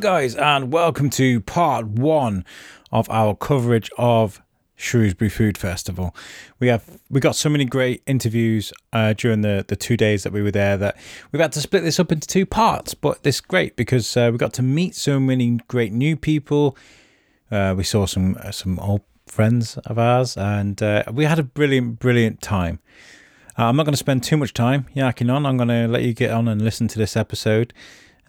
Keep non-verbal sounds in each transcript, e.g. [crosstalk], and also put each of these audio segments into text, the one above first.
Guys, and welcome to part one of our coverage of Shrewsbury Food Festival. We have we got so many great interviews uh, during the the two days that we were there that we've had to split this up into two parts. But this is great because uh, we got to meet so many great new people. Uh, we saw some uh, some old friends of ours, and uh, we had a brilliant brilliant time. Uh, I'm not going to spend too much time yakking on. I'm going to let you get on and listen to this episode.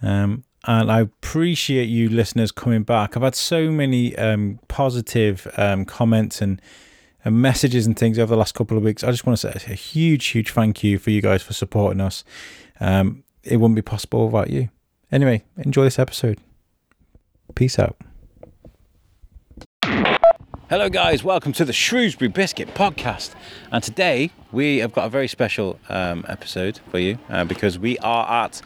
Um, and I appreciate you listeners coming back. I've had so many um, positive um, comments and, and messages and things over the last couple of weeks. I just want to say a huge, huge thank you for you guys for supporting us. Um, it wouldn't be possible without you. Anyway, enjoy this episode. Peace out. Hello, guys. Welcome to the Shrewsbury Biscuit Podcast. And today we have got a very special um, episode for you uh, because we are at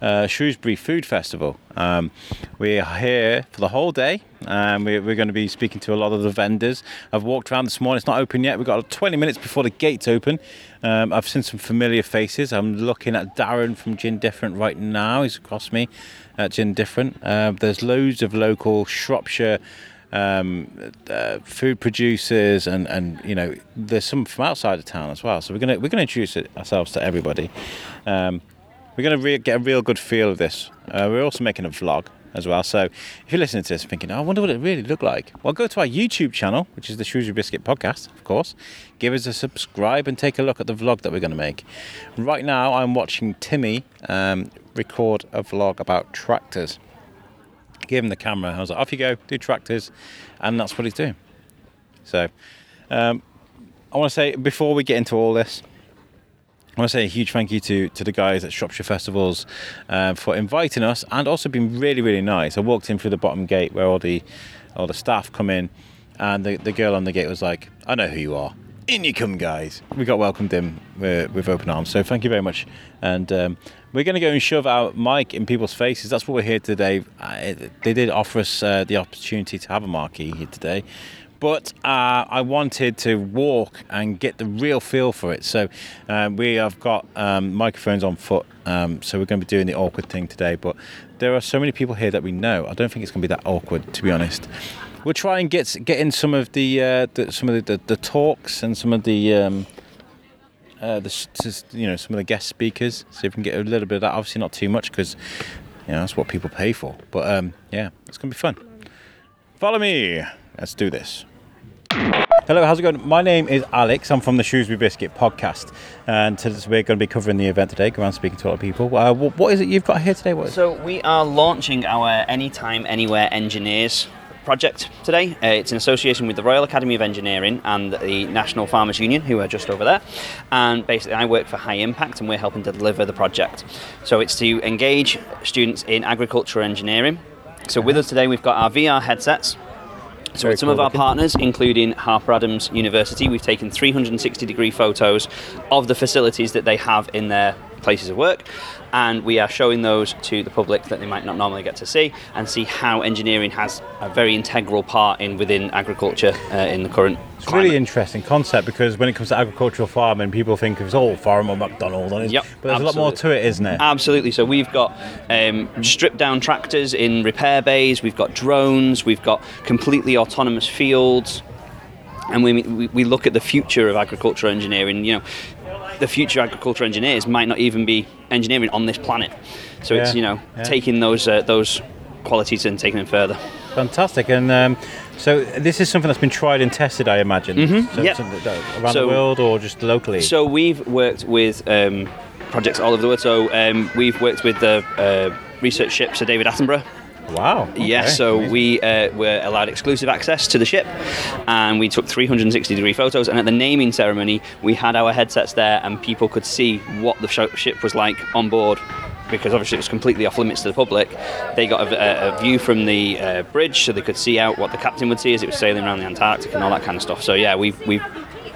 uh, Shrewsbury Food Festival. Um, we are here for the whole day and we're, we're going to be speaking to a lot of the vendors. I've walked around this morning, it's not open yet. We've got 20 minutes before the gates open. Um, I've seen some familiar faces. I'm looking at Darren from Gin Different right now, he's across me at Gin Different. Uh, there's loads of local Shropshire um, uh, food producers and, and you know there's some from outside of town as well. So we're gonna we're gonna introduce ourselves to everybody. Um, we're gonna re- get a real good feel of this. Uh, we're also making a vlog as well. So if you're listening to this thinking, oh, I wonder what it really looked like, well, go to our YouTube channel, which is the Shrewsbury Biscuit Podcast, of course. Give us a subscribe and take a look at the vlog that we're going to make. Right now, I'm watching Timmy um, record a vlog about tractors gave him the camera. I was like, off you go, do tractors, and that's what he's doing. So, um, I want to say before we get into all this, I want to say a huge thank you to to the guys at Shropshire Festivals uh, for inviting us and also being really really nice. I walked in through the bottom gate where all the all the staff come in, and the the girl on the gate was like, "I know who you are." In you come, guys. We got welcomed in with, with open arms. So thank you very much. And um, we're going to go and shove our mic in people's faces. That's what we're here today. Uh, they did offer us uh, the opportunity to have a marquee here today, but uh, I wanted to walk and get the real feel for it. So uh, we have got um, microphones on foot. Um, so we're going to be doing the awkward thing today. But there are so many people here that we know. I don't think it's going to be that awkward, to be honest. We'll try and get get in some of the, uh, the some of the, the, the, talks and some of the. Um, uh, the, you know some of the guest speakers. See if we can get a little bit of that. Obviously, not too much because you know that's what people pay for. But um, yeah, it's gonna be fun. Follow me. Let's do this. Hello, how's it going? My name is Alex. I'm from the Shrewsbury Biscuit podcast, and today we're going to be covering the event today. Go around speaking to a lot of people. Uh, what is it you've got here today? So we are launching our Anytime Anywhere Engineers project today. Uh, it's in association with the Royal Academy of Engineering and the National Farmers Union, who are just over there. And basically, I work for High Impact, and we're helping to deliver the project. So it's to engage students in agricultural engineering. So with us today, we've got our VR headsets. So Very with some cool of our looking. partners, including Harper Adams University, we've taken 360 degree photos of the facilities that they have in their places of work and we are showing those to the public that they might not normally get to see and see how engineering has a very integral part in within agriculture uh, in the current it's a really interesting concept because when it comes to agricultural farming, people think of it's all farm or McDonald's, McDonald, yep, but there's absolutely. a lot more to it, isn't it? Absolutely. So we've got um, stripped down tractors in repair bays, we've got drones, we've got completely autonomous fields, and we, we, we look at the future of agricultural engineering. You know, the future agricultural engineers might not even be engineering on this planet. So yeah, it's you know yeah. taking those uh, those qualities and taking them further. Fantastic, and um, so this is something that's been tried and tested, I imagine, mm-hmm. so, yep. around so, the world or just locally. So we've worked with um, projects all over the world. So um, we've worked with the uh, research ship Sir David Attenborough Wow. Okay. Yeah, so Amazing. we uh, were allowed exclusive access to the ship and we took 360 degree photos. And at the naming ceremony, we had our headsets there and people could see what the ship was like on board because obviously it was completely off limits to the public. They got a, a view from the uh, bridge so they could see out what the captain would see as it was sailing around the Antarctic and all that kind of stuff. So, yeah, we've, we've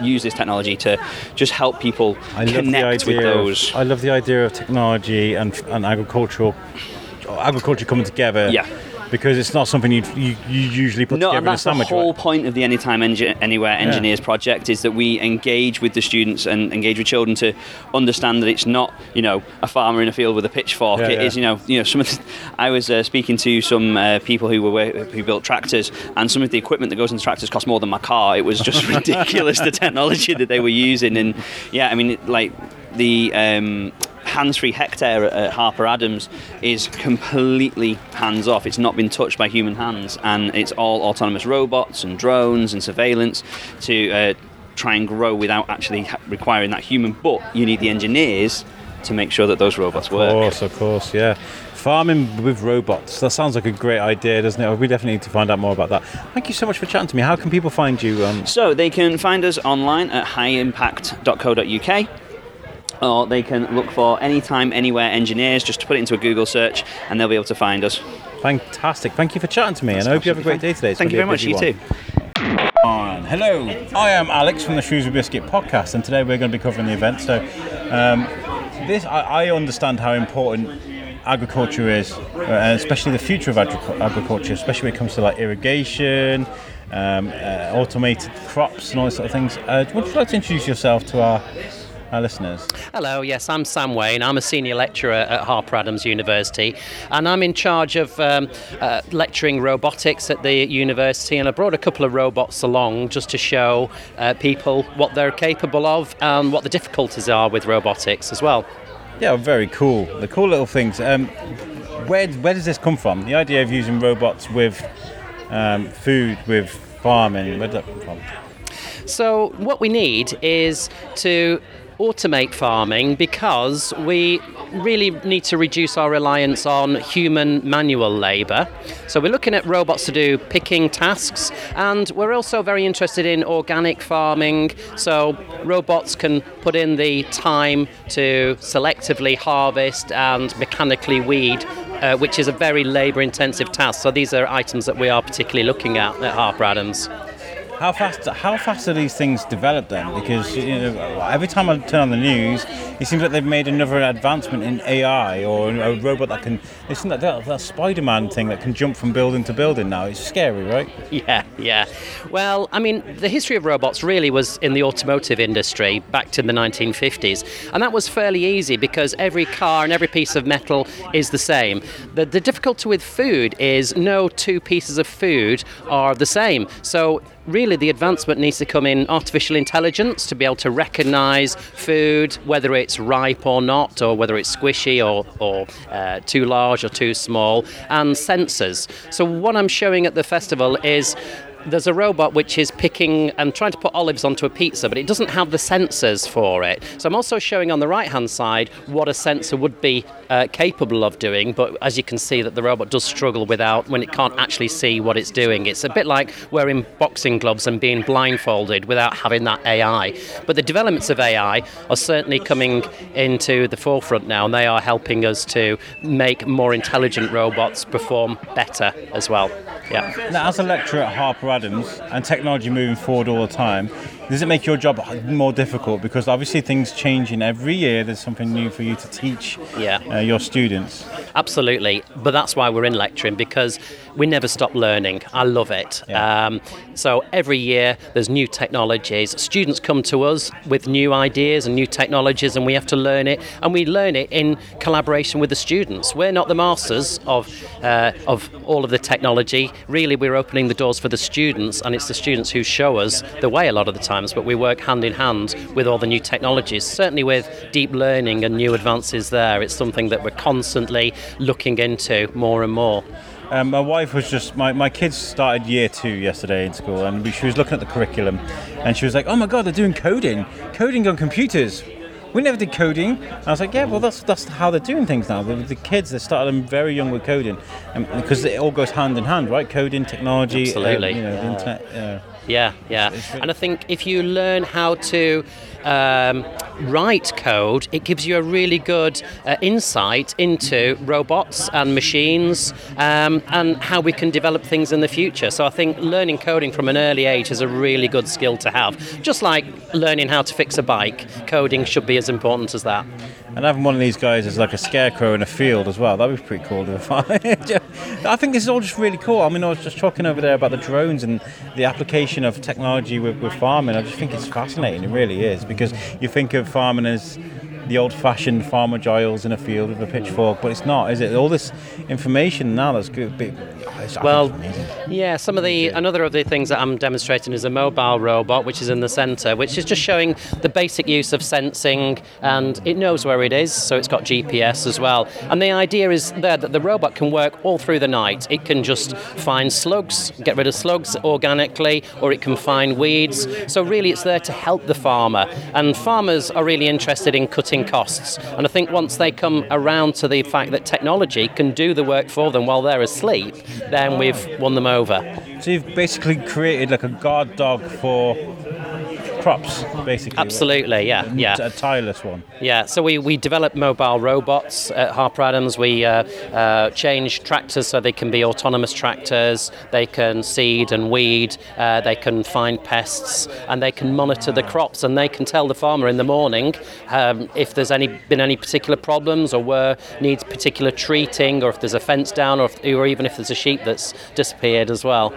use this technology to just help people I connect with those. Of, I love the idea of technology and, and agricultural agriculture coming together. Yeah. because it's not something you you, you usually put No, together and in a that's the whole right? point of the Anytime Engi- Anywhere Engineers project is that we engage with the students and engage with children to understand that it's not, you know, a farmer in a field with a pitchfork. Yeah, It is, yeah. you know, you know. Some of the, I was uh, speaking to some uh, people who were who built tractors, and some of the equipment that goes into tractors cost more than my car. It was just [laughs] ridiculous the technology that they were using, and yeah, I mean, it, like the. Um, hands-free hectare at Harper Adams is completely hands-off. It's not been touched by human hands, and it's all autonomous robots and drones and surveillance to uh, try and grow without actually ha- requiring that human. But you need the engineers to make sure that those robots Of work. course, of course, yeah. Farming with robots. That sounds like a great idea, doesn't it? We definitely need to find out more about that. Thank you so much for chatting to me. How can people find you? Um, So they can find us online at highimpact.co.uk. Or they can look for anytime, anywhere engineers, just to put it into a Google search, and they'll be able to find us. fantastic. Thank you for chatting to me, and I hope you have a great day today. It's Thank you very much. You one. too. on. Hello, I am Alex from the Shrewsbury Biscuit podcast, and today we're going to be covering the event. So, um, this I, I understand how important agriculture is, uh, and especially the future of agric- agriculture, especially when it comes to like irrigation, um, uh, automated crops, and all these sort of things. Uh, would you like to introduce yourself to our, our listeners? Hello, yes, I'm Sam Way. I'm a senior lecturer at Harper Adams University, and I'm in charge of um, uh, lecturing robotics at the university. And I brought a couple of robots along just to show uh, people what they're capable of and what the difficulties are with robotics as well. Yeah, very cool. The cool little things. Um, where where does this come from? The idea of using robots with um, food, with farming. Where did that come from? So, what we need is to automate farming because we really need to reduce our reliance on human manual labour. So, we're looking at robots to do picking tasks, and we're also very interested in organic farming. So, robots can put in the time to selectively harvest and mechanically weed. Uh, which is a very labour intensive task. So, these are items that we are particularly looking at at Harper Adams. How fast? How fast are these things developed then? Because you know, every time I turn on the news, it seems like they've made another advancement in AI or a robot that can. Isn't that that, that Spider-Man thing that can jump from building to building now? It's scary, right? Yeah, yeah. Well, I mean, the history of robots really was in the automotive industry back to the 1950s, and that was fairly easy because every car and every piece of metal is the same. The, the difficulty with food is no two pieces of food are the same. So really the advancement needs to come in artificial intelligence to be able to recognize food, whether it's ripe or not, or whether it's squishy or, or uh, too large or too small, and sensors. So, what I'm showing at the festival is there's a robot which is picking and trying to put olives onto a pizza, but it doesn't have the sensors for it. So I'm also showing on the right hand side what a sensor would be uh, capable of doing, but as you can see that the robot does struggle without when it can't actually see what it's doing. It's a bit like wearing boxing gloves and being blindfolded without having that AI. But the developments of AI are certainly coming into the forefront now, and they are helping us to make more intelligent robots perform better as well. Yeah. Now, as a lecturer at Harper Adams and technology moving forward all the time, does it make your job more difficult? Because obviously things change in every year. There's something new for you to teach Yeah. uh, your students. Absolutely, but that's why we're in lecturing because we never stop learning. I love it. Yeah. Um, so every year there's new technologies. Students come to us with new ideas and new technologies, and we have to learn it. And we learn it in collaboration with the students. We're not the masters of uh, of all of the technology. Really, we're opening the doors for the students, and it's the students who show us the way a lot of the times. But we work hand in hand with all the new technologies. Certainly with deep learning and new advances there, it's something that we're constantly looking into more and more. Um, my wife was just my, my kids started year two yesterday in school, and we, she was looking at the curriculum, and she was like, "Oh my god, they're doing coding, coding on computers." We never did coding. I was like, "Yeah, well, that's that's how they're doing things now." The, the kids they started them very young with coding, and, because it all goes hand in hand, right? Coding, technology, uh, Absolutely. you know, the internet. Uh, Yeah, yeah. And I think if you learn how to um, write code, it gives you a really good uh, insight into robots and machines um, and how we can develop things in the future. So I think learning coding from an early age is a really good skill to have. Just like learning how to fix a bike, coding should be as important as that. And having one of these guys as like a scarecrow in a field as well. That'd be pretty cool. To find. [laughs] I think this is all just really cool. I mean, I was just talking over there about the drones and the application of technology with, with farming. I just think it's fascinating. It really is because you think of farming as the old-fashioned farmer Giles in a field with a pitchfork, but it's not, is it? All this information now that's good. Oh, well, yeah. Some of the another of the things that I'm demonstrating is a mobile robot, which is in the centre, which is just showing the basic use of sensing, and it knows where it is, so it's got GPS as well. And the idea is there that the robot can work all through the night. It can just find slugs, get rid of slugs organically, or it can find weeds. So really, it's there to help the farmer, and farmers are really interested in cutting costs. And I think once they come around to the fact that technology can do the work for them while they're asleep, then we've won them over. So you've basically created like a guard dog for crops, basically. Absolutely, yeah, yeah. A tireless one. Yeah. So we, we develop mobile robots at Harper Adams. We uh, uh, change tractors so they can be autonomous tractors. They can seed and weed. Uh, they can find pests, and they can monitor the crops. And they can tell the farmer in the morning um, if there's any been any particular problems or where needs particular treating, or if there's a fence down, or, if, or even if there's a sheep that's disappeared as well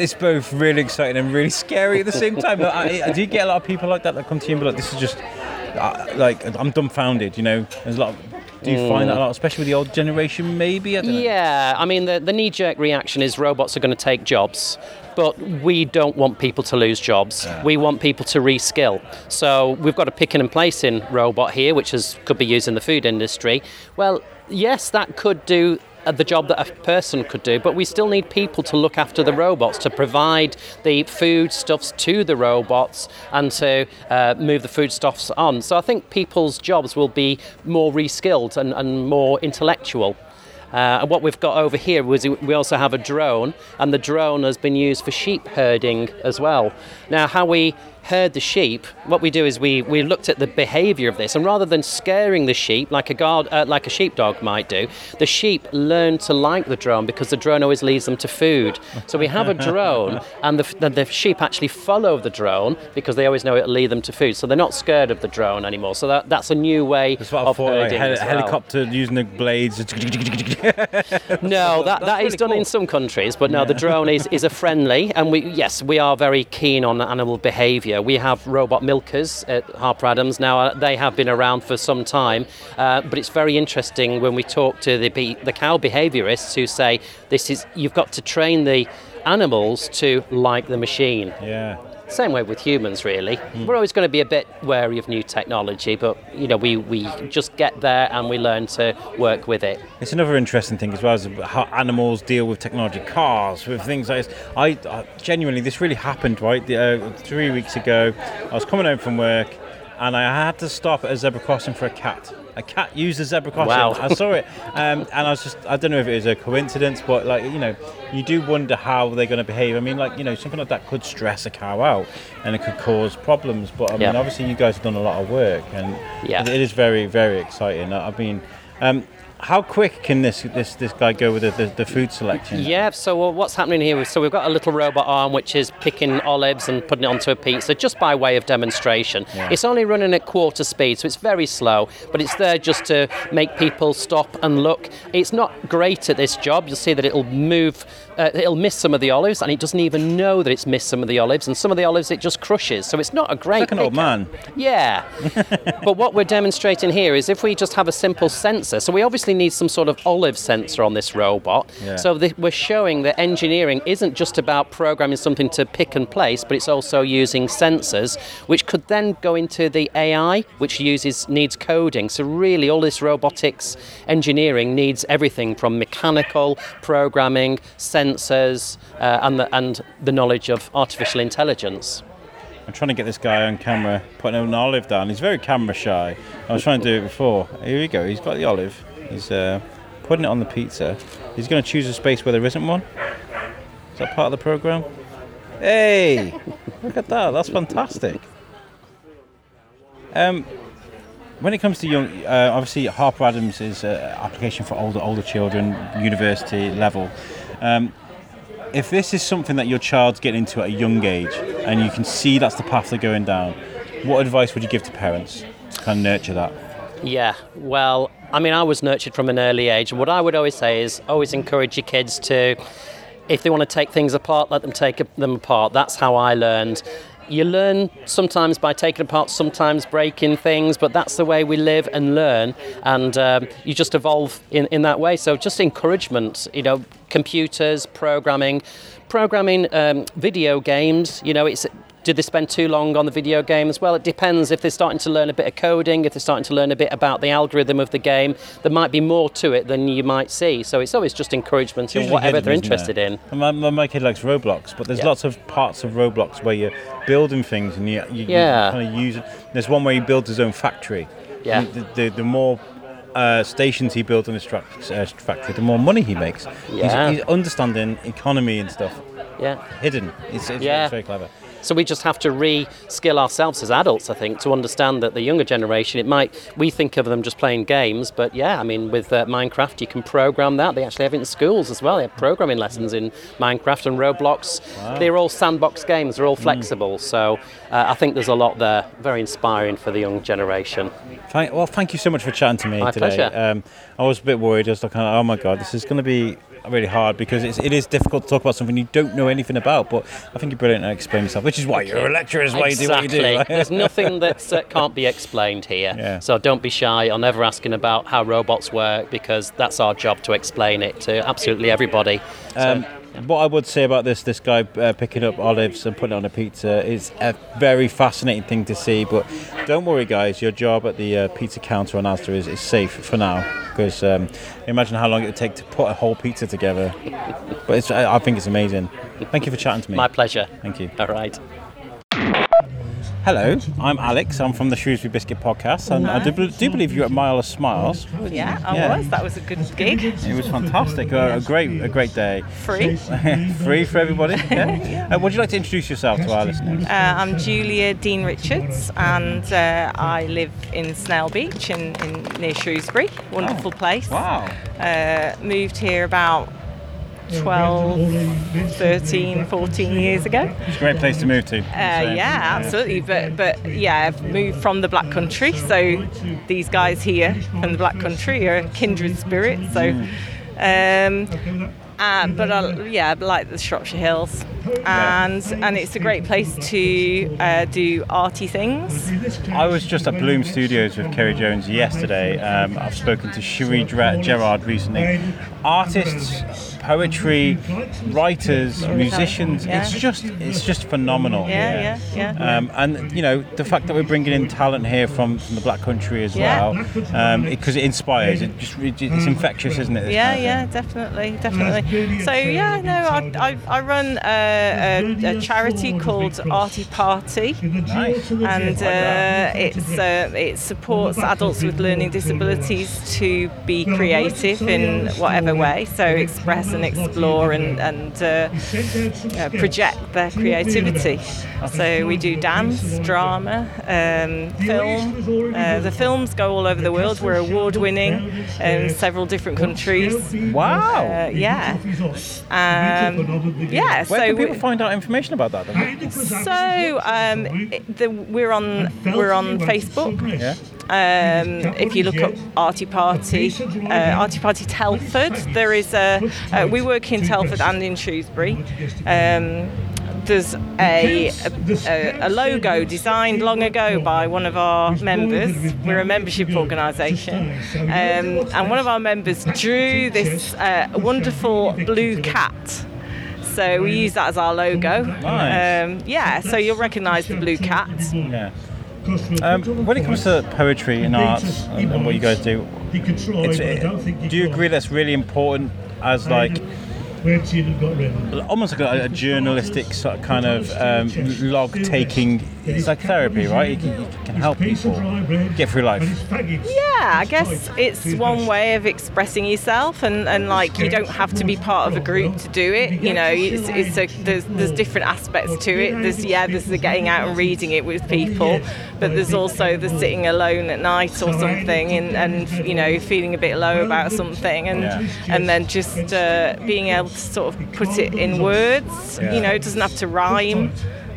it's both really exciting and really scary at the same time. I, I, do you get a lot of people like that that come to you and be like, "This is just uh, like I'm dumbfounded." You know, there's a lot. Of, do you mm. find that a lot, especially with the old generation? Maybe. I yeah, I mean, the, the knee-jerk reaction is robots are going to take jobs, but we don't want people to lose jobs. Yeah. We want people to reskill. So we've got a picking and placing robot here, which is, could be used in the food industry. Well, yes, that could do the job that a person could do, but we still need people to look after the robots, to provide the foodstuffs to the robots and to uh, move the foodstuffs on. So I think people's jobs will be more reskilled and, and more intellectual. Uh, and what we've got over here was we also have a drone, and the drone has been used for sheep herding as well. Now, how we herd the sheep, what we do is we, we looked at the behaviour of this, and rather than scaring the sheep like a guard, uh, like a sheepdog might do, the sheep learn to like the drone because the drone always leads them to food. So we have a drone, [laughs] and the, the, the sheep actually follow the drone because they always know it'll lead them to food. So they're not scared of the drone anymore. So that, that's a new way that's what of thought, herding. Like, hel- helicopter using the blades. [laughs] [laughs] no, that, that is done cool. in some countries, but no, yeah. the drone is, is a friendly, and we yes, we are very keen on animal we have robot milkers at Harper Adams. Now, uh, they have been around for some time, uh, but it's very interesting when we talk to the, the cow behaviorists who say this is you've got to train the animals to like the machine. Yeah. Same way with humans, really. Mm. We're always going to be a bit wary of new technology, but you know, we, we just get there and we learn to work with it. It's another interesting thing as well as how animals deal with technology, cars, with things like this. I, I genuinely, this really happened, right? The, uh, three weeks ago, I was coming home from work and I had to stop at a zebra crossing for a cat a cat used a zebra crossing. Wow. I saw it, um, and I was just, I don't know if it was a coincidence, but like, you know, you do wonder how they're going to behave. I mean, like, you know, something like that could stress a cow out and it could cause problems. But I mean, yeah. obviously, you guys have done a lot of work, and yeah. it is very, very exciting. I mean, um, how quick can this this this guy go with the, the, the food selection? Yeah. So what's happening here? So we've got a little robot arm which is picking olives and putting it onto a pizza, just by way of demonstration. Yeah. It's only running at quarter speed, so it's very slow, but it's there just to make people stop and look. It's not great at this job. You'll see that it'll move uh, it'll miss some of the olives, and it doesn't even know that it's missed some of the olives, and some of the olives it just crushes. So it's not a great. It's like an old man. Yeah, [laughs] but what we're demonstrating here is if we just have a simple sensor. So we obviously need some sort of olive sensor on this robot. Yeah. So we're showing that engineering isn't just about programming something to pick and place, but it's also using sensors, which could then go into the AI, which uses needs coding. So really, all this robotics engineering needs everything from mechanical programming, sensors, uh, and, the, and the knowledge of artificial intelligence. I'm trying to get this guy on camera putting an olive down. He's very camera shy. I was trying to do it before. Here we go. He's got the olive. He's uh, putting it on the pizza. He's going to choose a space where there isn't one. Is that part of the program? Hey, [laughs] look at that. That's fantastic. Um, when it comes to young, uh, obviously Harper Adams is an application for older older children, university level. Um, if this is something that your child's getting into at a young age, and you can see that's the path they're going down, what advice would you give to parents to kind of nurture that? Yeah, well, I mean, I was nurtured from an early age, and what I would always say is always encourage your kids to, if they want to take things apart, let them take them apart. That's how I learned. You learn sometimes by taking apart, sometimes breaking things, but that's the way we live and learn, and um, you just evolve in, in that way. So, just encouragement, you know, computers, programming, programming um, video games, you know, it's do they spend too long on the video games? Well, it depends. If they're starting to learn a bit of coding, if they're starting to learn a bit about the algorithm of the game, there might be more to it than you might see. So it's always just encouragement in whatever they're interested there? in. My, my, kid likes Roblox, but there's Yeah. lots of parts of Roblox where you're building things and you, you, Yeah. you kind of use it. There's one where he builds his own factory. Yeah. The, the, the more uh, stations he builds in his tra- uh, factory, the more money he makes. Yeah. He's, he's understanding economy and stuff Yeah. hidden. It's, it's, Yeah. it's very clever. So we just have to re-skill ourselves as adults, I think, to understand that the younger generation, it might we think of them just playing games, but yeah, I mean, with uh, Minecraft, you can program that. They actually have it in schools as well. They have programming lessons in Minecraft and Roblox. They're all sandbox games. They're all flexible. So uh, I think there's a lot there. Very inspiring for the young generation. Thank, well, thank you so much for chatting to me My today. pleasure. Um, I was a bit worried. I was like, oh my god, this is going to be really hard because it's, it is difficult to talk about something you don't know anything about. But I think you're brilliant at explaining yourself, which is why you're a lecturer, is why you do what you do. Right? There's nothing that [laughs] uh, can't be explained here. Yeah. So don't be shy on ever asking about how robots work because that's our job to explain it to absolutely everybody. So, Um, what I would say about this this guy uh, picking up olives and putting it on a pizza is a very fascinating thing to see. But don't worry, guys, your job at the uh, pizza counter on Asda is, is safe for now because um, imagine how long it would take to put a whole pizza together. But I think it's amazing. Thank you for chatting to me. my pleasure. Thank you. All right. Hello, I'm Alex. I'm from the Shrewsbury Biscuit podcast, and I do, do believe you're at Mile of Smiles. Yeah, I Yeah. was. That was a good gig. It was fantastic. A, a great, a great day. Free. [laughs] Free for everybody. [laughs] Yeah. Uh, would you like to introduce yourself to our listeners? Uh, I'm Julia Dean Richards, and uh, I live in Snailbeach in, in near Shrewsbury. Wonderful place. Wow. Uh, moved here about 12, 13, 14 years ago. It's a great place to move to. Uh, yeah, absolutely. But but yeah, I've moved from the Black Country, so these guys here from the Black Country are kindred spirits. So, um, uh, but I, yeah, I like the Shropshire Hills, and and it's a great place to uh, do arty things. I was just at Bloom Studios with Kerry Jones yesterday. Um, I've spoken to Cherie Gerard recently. Artists, poetry, writers, musicians. Yeah. It's just it's just phenomenal. Yeah, yeah, yeah. Um, and you know the fact that we're bringing in talent here from, from the Black Country as Yeah. well, because it, inspires. It just it- it's infectious, isn't it? Yeah, yeah, definitely, definitely. So yeah, no, I, I, I run a, a, a charity called Arty Party. Nice. and uh, it's uh, it supports adults with learning disabilities to be creative in whatever way. So express and explore and and uh, uh, project their creativity. So we do dance, drama, um, film. Uh, the films go all over the world. We're award winning in several different countries. Wow. Uh, yeah. Um, yeah. Where so can we- people find out information about that? Then? so um, it- the, we're on we're on Facebook. Yeah. Um, if you look at Arty Party, uh, Arty Party Telford, there is a. Uh, we work in Telford and in Shrewsbury. Um, there's a, a, a logo designed long ago by one of our members. We're a membership organisation, um, and one of our members drew this uh, wonderful blue cat. So we use that as our logo. Nice. Um, yeah, so you'll recognise the blue cat. Yeah. Um, when it comes to poetry and art and, and what you guys do, uh, do you agree that's really important as like almost like a, a journalistic sort of kind of um, log taking? It's like therapy, right? You can, you can help people get through life. Yeah, I guess it's one way of expressing yourself, and, and like you don't have to be part of a group to do it. You know, it's, it's a, there's there's different aspects to it. There's yeah, there's the getting out and reading it with people, but there's also the sitting alone at night or something, and, and you know feeling a bit low about something, and Yeah. and then just uh, being able to sort of put it in words. Yeah. You know, it doesn't have to rhyme.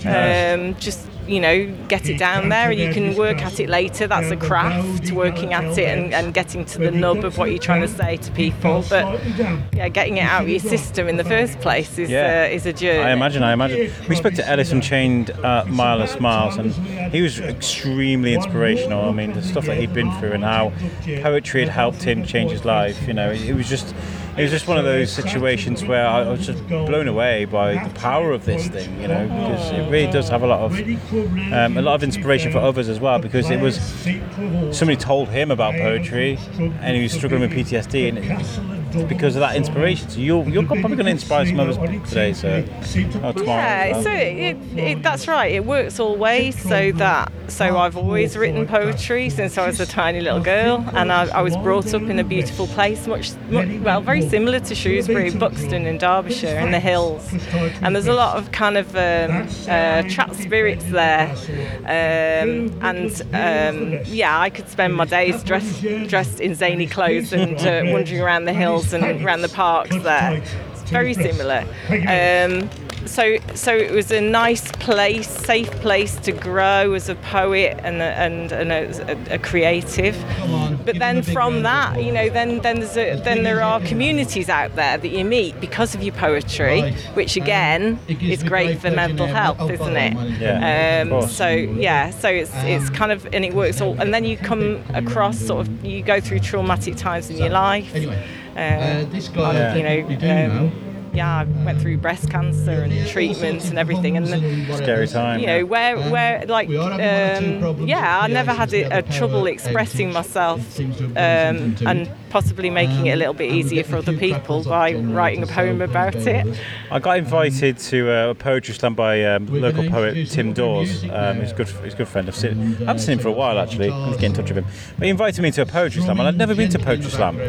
Um, just you know, get it down there and you can work at it later. That's a craft, working at it and, and getting to the nub of what you're trying to say to people. But yeah, getting it out of your system in the first place is Yeah. uh, is a journey. I imagine, I imagine. We spoke to Ellis Unchained at Mile of Smiles, and he was extremely inspirational. I mean, the stuff that he'd been through and how poetry had helped him change his life. You know, it was just, it was just one of those situations where I was just blown away by the power of this thing. You know, because it really does have a lot of, um, a lot of inspiration for others as well. Because it was somebody told him about poetry, and he was struggling with PTSD, and it's because of that inspiration. So you're you're probably going to inspire some others today. So or tomorrow. Yeah, so it, it, that's right. It works all ways. So that so I've always written poetry since I was a tiny little girl, and I, I was brought up in a beautiful place, much, much well, very similar to Shrewsbury, Buxton in Derbyshire, in the hills. And there's a lot of kind of um, uh, trapped spirits there, um, and um, yeah, I could spend my days dressed dressed in zany clothes and uh, wandering around the hills and around the parks there. It's very similar. Um, so, so it was a nice place, safe place to grow as a poet and a, and, and a, a creative. But then from that, you know, then then there's a, then there are communities out there that you meet because of your poetry, which again is great for mental health, isn't it? Yeah, Um, so yeah, so it's it's kind of and it works all, and then you come across sort of you go through traumatic times in your life. Anyway, Uh, uh, this guy, you know, you do know. yeah, I went through breast cancer and treatments and everything, and Scary time. you know where where like We are having one or two um, yeah, I never had a, a trouble expressing myself It seems to have done um, and. Possibly making it a little bit Um, easier for other people by writing a poem about it. I got invited to uh, a poetry slam by um, local poet Tim Dawes. Um, he's a good, he's a good friend. I've seen, I haven't seen him for a while actually. I need to get in touch with him. But he invited me to a poetry slam, and I'd never been to poetry slam,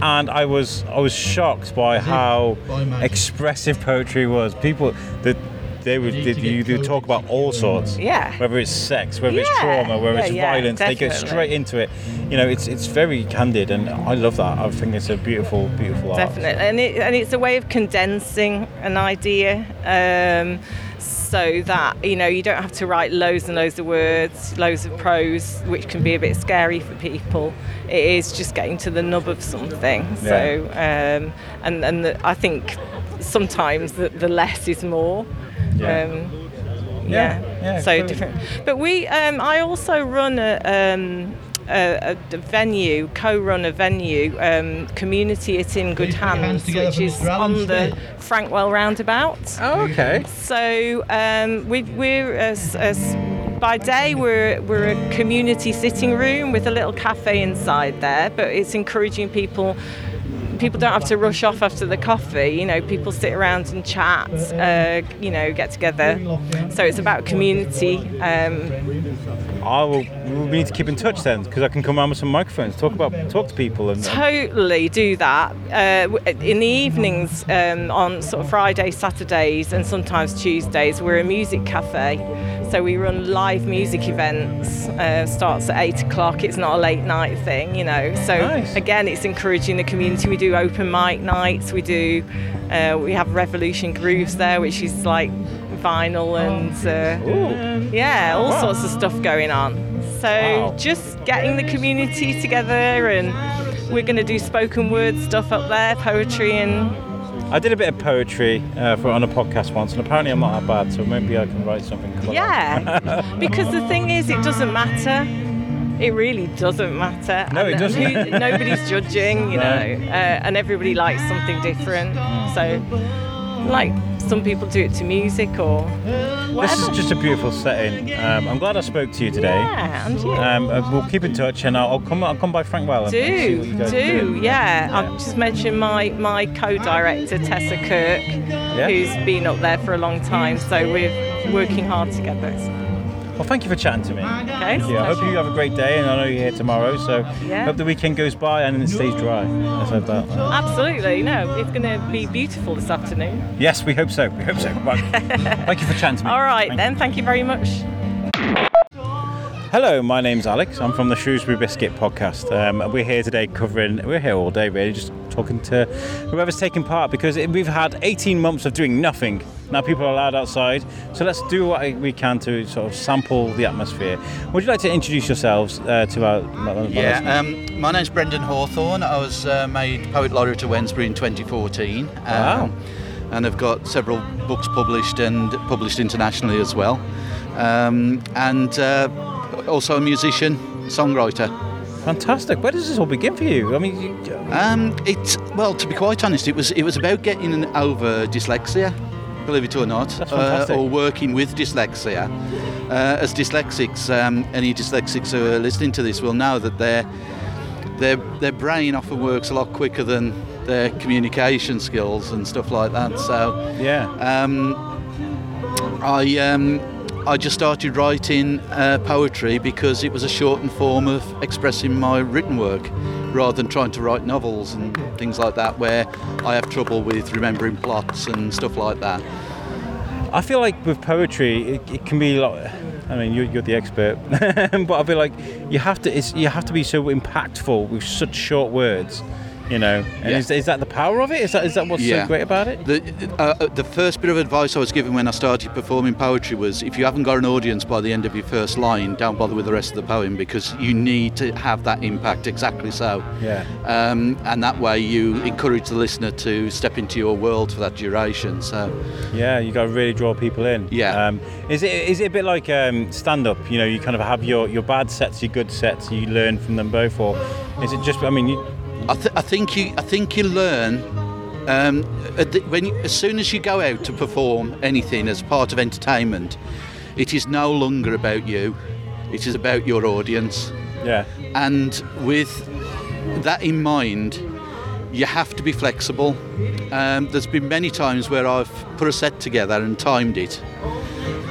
and I was I was shocked by how expressive poetry was. People that. They would, they, you do talk about all sorts. Yeah. Whether it's sex, whether it's trauma, whether Yeah, it's yeah, violence, they go straight into it. You know, it's it's very candid, and I love that. I think it's a beautiful, beautiful art. Definitely, and it, and it's a way of condensing an idea. Um, so that you know you don't have to write loads and loads of words, loads of prose, which can be a bit scary for people. It is just getting to the nub of something. So, um, and and the, I think sometimes the, the less is more. Yeah. Um, Yeah, yeah, yeah, so totally. different. But we, um, I also run a, um, a, a venue, co-run a venue, um, community it in good Please put your hands hands, which is on the Frankwell roundabout. Oh, okay. So um, we, we're as, as by day we're we're a community sitting room with a little cafe inside there, but it's encouraging people. People don't have to rush off after the coffee. You know, people sit around and chat. Uh, you know, get together. So it's about community. Um, I will. We need to keep in touch then, because I can come around with some microphones, talk about, talk to people, and, and totally do that uh, in the evenings um, on sort of Fridays, Saturdays, and sometimes Tuesdays. We're a music cafe, so we run live music events. Uh, starts at eight o'clock. It's not a late night thing, you know. So Nice. again, it's encouraging the community. We do open mic nights. We do. Uh, we have Revolution Grooves there, which is like vinyl and uh, yeah, all sorts of stuff going on. So Wow. just getting the community together and we're going to do spoken word stuff up there, poetry and I did a bit of poetry uh, for on a podcast once, and apparently I'm not that bad, so maybe I can write something. clever. yeah. because the thing is, it doesn't matter. It really doesn't matter. No, it doesn't. who- nobody's judging, you No. know, uh, and everybody likes something different. So, like some people do it to music or This is just a beautiful setting. Um, I'm glad I spoke to you today. yeah, and you. Um, uh, we'll keep in touch, and I'll, I'll come. I'll come by Frankwell and, and see what do do do. yeah. I've just mentioned my my co-director Tessa Kirk, who's been up there for a long time. So we're working hard together. Well, thank you for chatting to me. Okay. Thank you. I hope you have a great day, and I know you're here tomorrow. So Yeah. hope the weekend goes by and it stays dry. Let's hope that. Absolutely. No, it's going to be beautiful this afternoon. Yes, we hope so. We hope so. Right. [laughs] thank you for chatting to me. All right Thank then. you. Thank you very much. Hello, my name's Alex. I'm from the Shrewsbury Biscuit podcast. Um, we're here today covering, we're here all day really, just talking to whoever's taking part because it, we've had 18 months of doing nothing. Now people are allowed outside, so let's do what we can to sort of sample the atmosphere. Would you like to introduce yourselves uh, to our, our Yeah, um, my name's Brendan Hawthorne. I was uh, made Poet Laureate of Wednesbury in 2014. Um, Wow. And I've got several books published and published internationally as well. Um, and uh, also a musician, songwriter. Fantastic. Where does this all begin for you? I mean, you, Um, it well, to be quite honest, it was it was about getting over dyslexia, believe it or not, uh, or working with dyslexia. Uh, as dyslexics, um, any dyslexics who are listening to this will know that their their their brain often works a lot quicker than their communication skills and stuff like that. So yeah. um, I um, I just started writing uh, poetry because it was a shortened form of expressing my written work, rather than trying to write novels and things like that, where I have trouble with remembering plots and stuff like that. I feel like with poetry, it, it can be like. I mean, you're, you're the expert, [laughs] but I feel like you have to. You have to be so impactful with such short words, you know. And Yeah. is, is that the power of it? Is that is that what's Yeah. so great about it? The, uh, uh, the first bit of advice I was given when I started performing poetry was if you haven't got an audience by the end of your first line, don't bother with the rest of the poem because you need to have that impact exactly so. Yeah. Um, and that way you encourage the listener to step into your world for that duration. So, Yeah, you got to really draw people in. Yeah. Um, is it is it a bit like um, stand up? You know, you kind of have your, your bad sets, your good sets. You learn from them both, or is it just? I mean, you, I, th- I think you I think you learn um, when you, as soon as you go out to perform anything as part of entertainment, it is no longer about you. It is about your audience. yeah, and with that in mind you have to be flexible. Um, there's been many times where I've put a set together and timed it.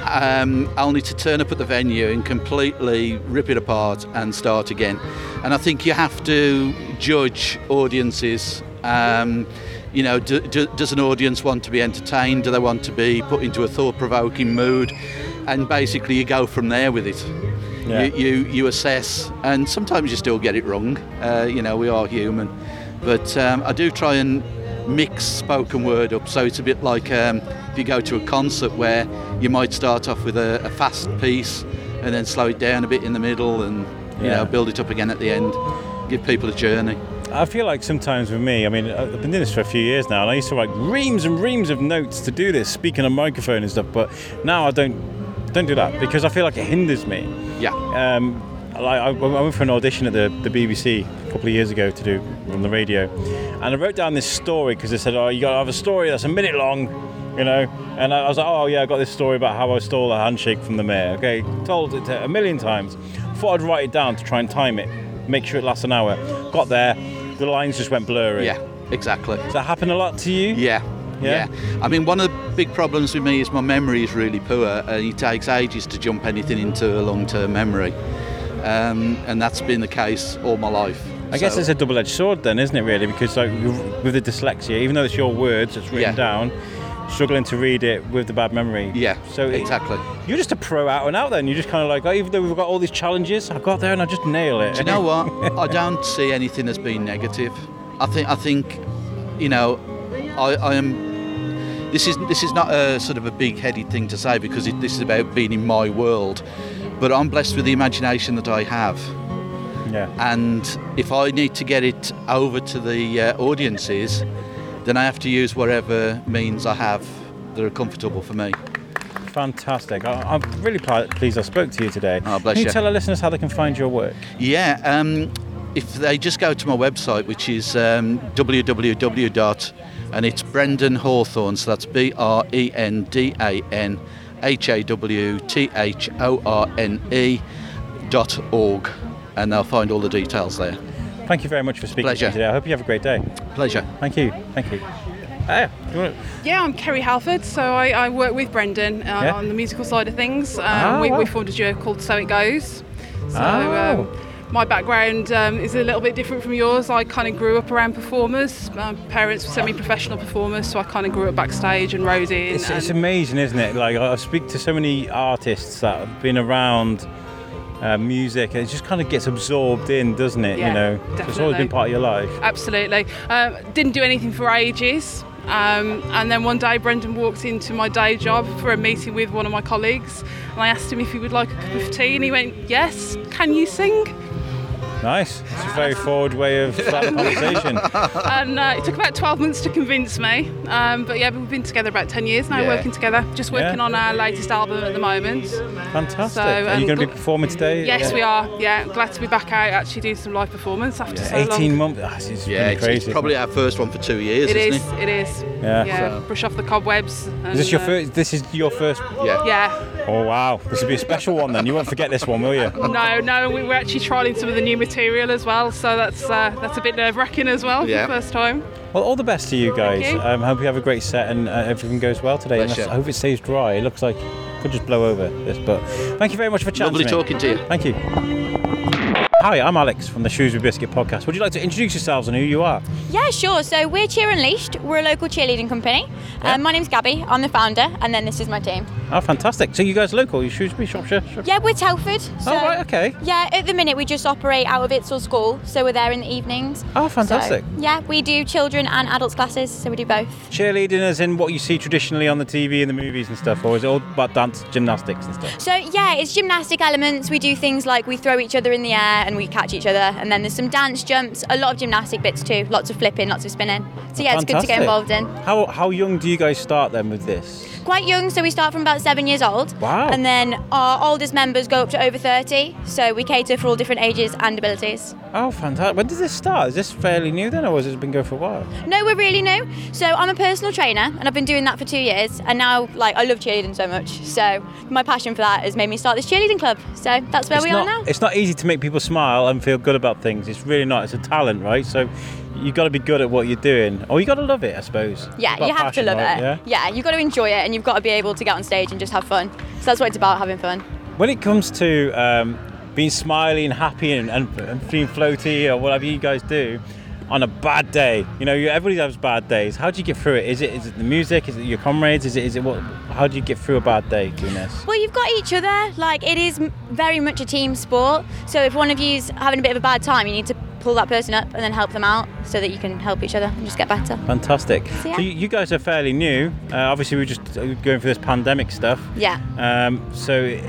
Um, only to turn up at the venue and completely rip it apart and start again. And I think you have to judge audiences. Um, you know do, do, does an audience want to be entertained? Do they want to be put into a thought-provoking mood? And basically you go from there with it. Yeah. you, you you assess, and sometimes you still get it wrong. Uh, you know, we are human, but um, I do try and mix spoken word up, so it's a bit like um, if you go to a concert where you might start off with a, a fast piece and then slow it down a bit in the middle, and you Yeah. know build it up again at the end. Give people a journey. I feel like sometimes with me, I mean, I've been doing this for a few years now, and I used to write reams and reams of notes to do this, speaking on microphone and stuff. But now I don't don't do that because I feel like it hinders me. Yeah. Um, like I, I went for an audition at the, the BBC a couple of years ago to do on the radio, and I wrote down this story because they said, "Oh, you got to have a story that's a minute long." You know, and I was like, oh yeah, I got this story about how I stole a handshake from the mayor. Okay, told it a million times. Thought I'd write it down to try and time it, make sure it lasts an hour. Got there, the lines just went blurry. Yeah. Exactly. Does that happen a lot to you? Yeah. Yeah? I mean, one of the big problems with me is my memory is really poor, and it takes ages to jump anything into a long-term memory, um, and that's been the case all my life. I guess it's a double-edged sword then, isn't it? Really, because like with the dyslexia, even though it's your words, it's written Yeah. down, struggling to read it with the bad memory. Yeah, So it- exactly. you're just a pro out and out. Then you're just kind of like, oh, even though we've got all these challenges, I got there and I just nail it. Do you know [laughs] what? I don't see anything as being negative. I think I think, you know, I, I am. This is this is not a sort of a big-headed thing to say because it, this is about being in my world, but I'm blessed with the imagination that I have. yeah. and if I need to get it over to the uh, audiences, then I have to use whatever means I have that are comfortable for me. Fantastic. I, I'm really pl- pleased I spoke to you today. Oh, bless can you, you. tell our listeners how they can find your work? Yeah, um, if they just go to my website, which is um, www. and it's Brendan Hawthorne, so that's B R E N D A N H A W T H O R N E dot org, and they'll find all the details there. Thank you very much for speaking Pleasure. to me today. I hope you have a great day. Pleasure. Thank you. Thank you. Ah, you want Yeah, I'm Kerry Halford, so I, I work with Brendan uh, Yeah. on the musical side of things. Um, Ah, we, wow. we formed a duo called So It Goes. So Oh. um, my background um, is a little bit different from yours. I kind of grew up around performers. My parents were semi-professional performers, so I kind of grew up backstage and rose in. It's, it's amazing, isn't it? Like I speak to so many artists that have been around uh, music. It just kind of gets absorbed in, doesn't it? Yeah, you know, So it's always been part of your life. Absolutely. Um, didn't do anything for ages. Um, and then one day Brendan walked into my day job for a meeting with one of my colleagues and I asked him if he would like a cup of tea and he went, yes, can you sing? Nice. It's a very forward way of starting a conversation. [laughs] And uh, it took about 12 months to convince me. Um, but yeah, we've been together about 10 years now, Yeah. working together, just working Yeah. on our latest album at the moment. Fantastic. So, Are you um, going to be performing today? Yes, Yeah. we are. Yeah, glad to be back out actually doing some live performance after so 18 long. months. Ah, this is Yeah, it's, crazy. it's probably our first one for two years, It isn't is, it is. Yeah. Yeah, So- brush off the cobwebs. And, Is this your uh, first? This is your first. Yeah. Yeah. Oh wow! This will be a special one then. You won't forget this one, will you? [laughs] No, no, we were actually trialing some of the new material as well, so that's uh, that's a bit nerve wracking as well Yeah. for the first time. Well, all the best to you guys. Thank you. Um, hope you have a great set and uh, everything goes well today. And you. I hope it stays dry. It looks like it could just blow over this, but thank you very much for chatting. Lovely to me. talking to you. Thank you. Hi, I'm Alex from the Shrewsbury Biscuit podcast. Would you like to introduce yourselves and who you are? Yeah, sure. So we're Cheer Unleashed. We're a local cheerleading company. Yeah. Um, my name's Gabby. I'm the founder, and then this is my team. Oh, fantastic. So you guys are local? You Shrewsbury, Shropshire? Shropshire? Yeah, we're Telford. So, Oh, right, okay. Yeah, at the minute we just operate out of Idsall School, so we're there in the evenings. Oh, fantastic. So, yeah, we do children and adults classes, so we do both. Cheerleading as in what you see traditionally on the TV and the movies and stuff, or is it all about dance, gymnastics and stuff? So yeah, it's gymnastic elements. We do things like we throw each other in the air and we catch each other, and then there's some dance jumps, a lot of gymnastic bits too, lots of flipping, lots of spinning. So yeah, it's good to get involved in. How, how young do you guys start then with this? Quite young, so we start from about seven years old. Wow. And then our oldest members go up to over 30, so we cater for all different ages and abilities. Oh, fantastic. When did this start? Is this fairly new then, or has it been going for a while? No, we're really new. So I'm a personal trainer, and I've been doing that for two years. And now, like, I love cheerleading so much. So my passion for that has made me start this cheerleading club. So that's where it's we not, are now. It's not easy to make people smile and feel good about things. It's really not. It's a talent, right? So you've got to be good at what you're doing, or you've got to love it, I suppose. Yeah, you have to love right? it. Yeah. Yeah, you've got to enjoy it, and you've got to be able to get on stage and just have fun. So that's what it's about, having fun. When it comes to um, being smiley and happy and, and, and feeling floaty or whatever you guys do on a bad day, you know, everybody has bad days. How do you get through it? Is it is it the music? Is it your comrades? Is it is it what? How do you get through a bad day doing this? Well, you've got each other. Like, it is very much a team sport. So if one of you's having a bit of a bad time, you need to pull that person up and then help them out so that you can help each other and just get better. Fantastic. So, yeah. So you, you guys are fairly new. Uh, obviously, we're just uh, going through this pandemic stuff. Yeah. Um, so,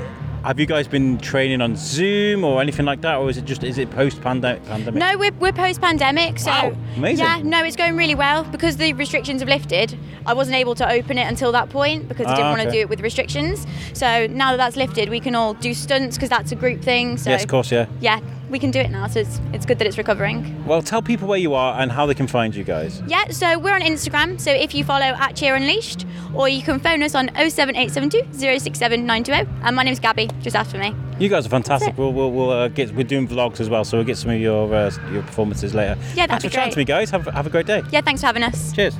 have you guys been training on Zoom or anything like that, or is it just is it post pandemic? No, we're, we're post pandemic, so Wow, amazing. yeah, no, it's going really well because the restrictions have lifted. I wasn't able to open it until that point because I Ah, didn't want to do it with restrictions. So now that that's lifted, we can all do stunts because that's a group thing. So Yes, of course, yeah. yeah, we can do it now. So it's, it's good that it's recovering. Well, tell people where you are and how they can find you guys. Yeah, so we're on Instagram. So if you follow at Cheer Unleashed, or you can phone us on 07872 067 920. And my name's Gabby. Just after me. You guys are fantastic. We'll, we'll, we'll uh, get we're doing vlogs as well, so we'll get some of your uh, your performances later. Yeah, that'd Thanks be for chatting to me, guys. Have, have a great day. Yeah, thanks for having us. Cheers.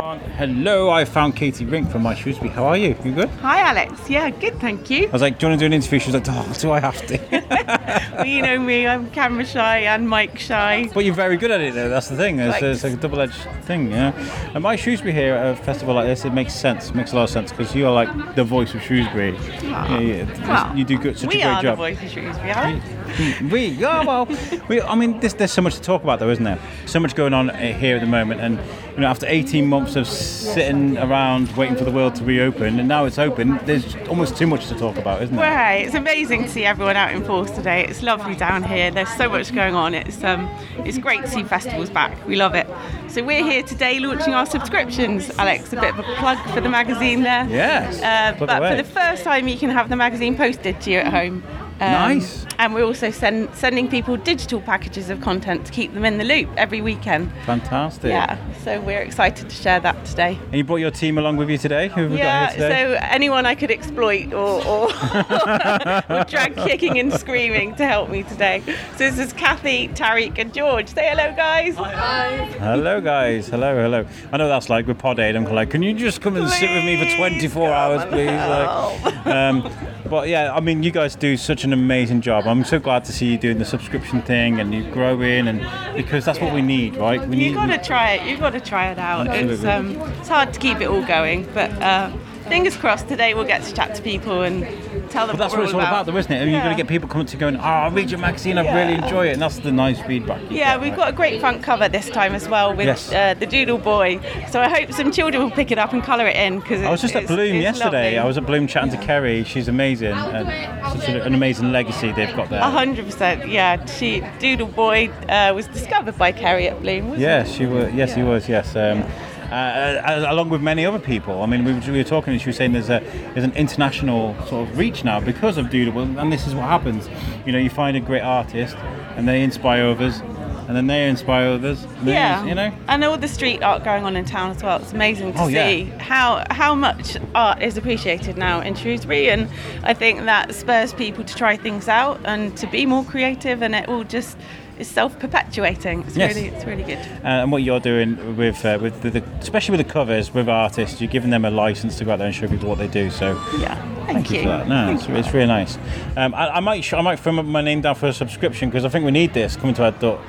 Hello, I found Katy Rink from My Shrewsbury. How are you? You good? Hi, Alex. Yeah, good, thank you. I was like, do you want to do an interview? She was like, oh, do I have to? [laughs] Well, you know me, I'm camera shy and mic shy. But you're very good at it, though. That's the thing. It's, it's like a double-edged thing, yeah. And my Shrewsbury here at a festival like this, it makes sense. It makes a lot of sense because you are like the voice of Shrewsbury. Yeah, yeah, Well, you do good, such we a great are the voice of Shrewsbury, Alex. we, yeah, well, we, I mean, there's, there's so much to talk about, though, isn't there? So much going on uh, here at the moment, and you know, after 18 months of sitting around waiting for the world to reopen, and now it's open, there's almost too much to talk about, isn't there? hey, it's amazing to see everyone out in force today. It's lovely down here. There's so much going on. It's um, it's great to see festivals back. We love it. So we're here today launching our subscriptions. Alex, a bit of a plug for the magazine there. Yes. Uh, but away. for the first time, you can have the magazine posted to you at home. Um, Nice. And we're also send, sending people digital packages of content to keep them in the loop every weekend. Fantastic. Yeah, so we're excited to share that today. And you brought your team along with you today? Who have we Yeah, got here today? so anyone I could exploit or, or, [laughs] or drag kicking and screaming to help me today. So this is Kathy, Tariq, and George. Say hello, guys. Hi. Hello, guys. Hello, hello. I know that's like with Pod Aid. I'm like, can you just come and sit with me for 24 come hours, please? Like, um, but yeah, I mean, you guys do such an amazing job. I'm so glad to see you doing the subscription thing and you growing, and because that's what we need, right? We need. You need. got to try it. You got to try it out. It's um, it's hard to keep it all going, but uh, fingers crossed today we'll get to chat to people and tell them But that's what what it's all about, though, isn't it? I mean, You're going to get people coming to going, oh, I read your magazine, I Yeah. really enjoy it, and that's the nice feedback. you Yeah, get, we've right? got a great front cover this time as well with Yes. uh, the Doodle Boy. So I hope some children will pick it up and colour it in because I was just at Bloom yesterday. I was at Bloom chatting to Kerry. She's amazing. And such an amazing legacy they've got there. A hundred percent, yeah. She Doodle Boy uh, was discovered by Kerry at Bloom, wasn't Yeah, it? she was. Yes, he was. Yes. Um, uh, uh, along with many other people. I mean, we, were- we were talking, and she was saying there's a there's an international sort of reach now because of Doodle, and this is what happens. You know, you find a great artist, and they inspire others, and then they inspire others. Yeah, You know. and all the street art going on in town as well. It's amazing to Oh, yeah. see how how much art is appreciated now in Shrewsbury, and I think that spurs people to try things out and to be more creative, and it all just is self-perpetuating. It's Yes. really it's really good. Uh, and what you're doing with, uh, with the, the, especially with the covers with artists, you're giving them a license to go out there and show people what they do. So Yeah, thank, thank, you. for that. No, it's, it's really nice. Um, I, I might I might throw my name down for a subscription because I think we need this coming to our door.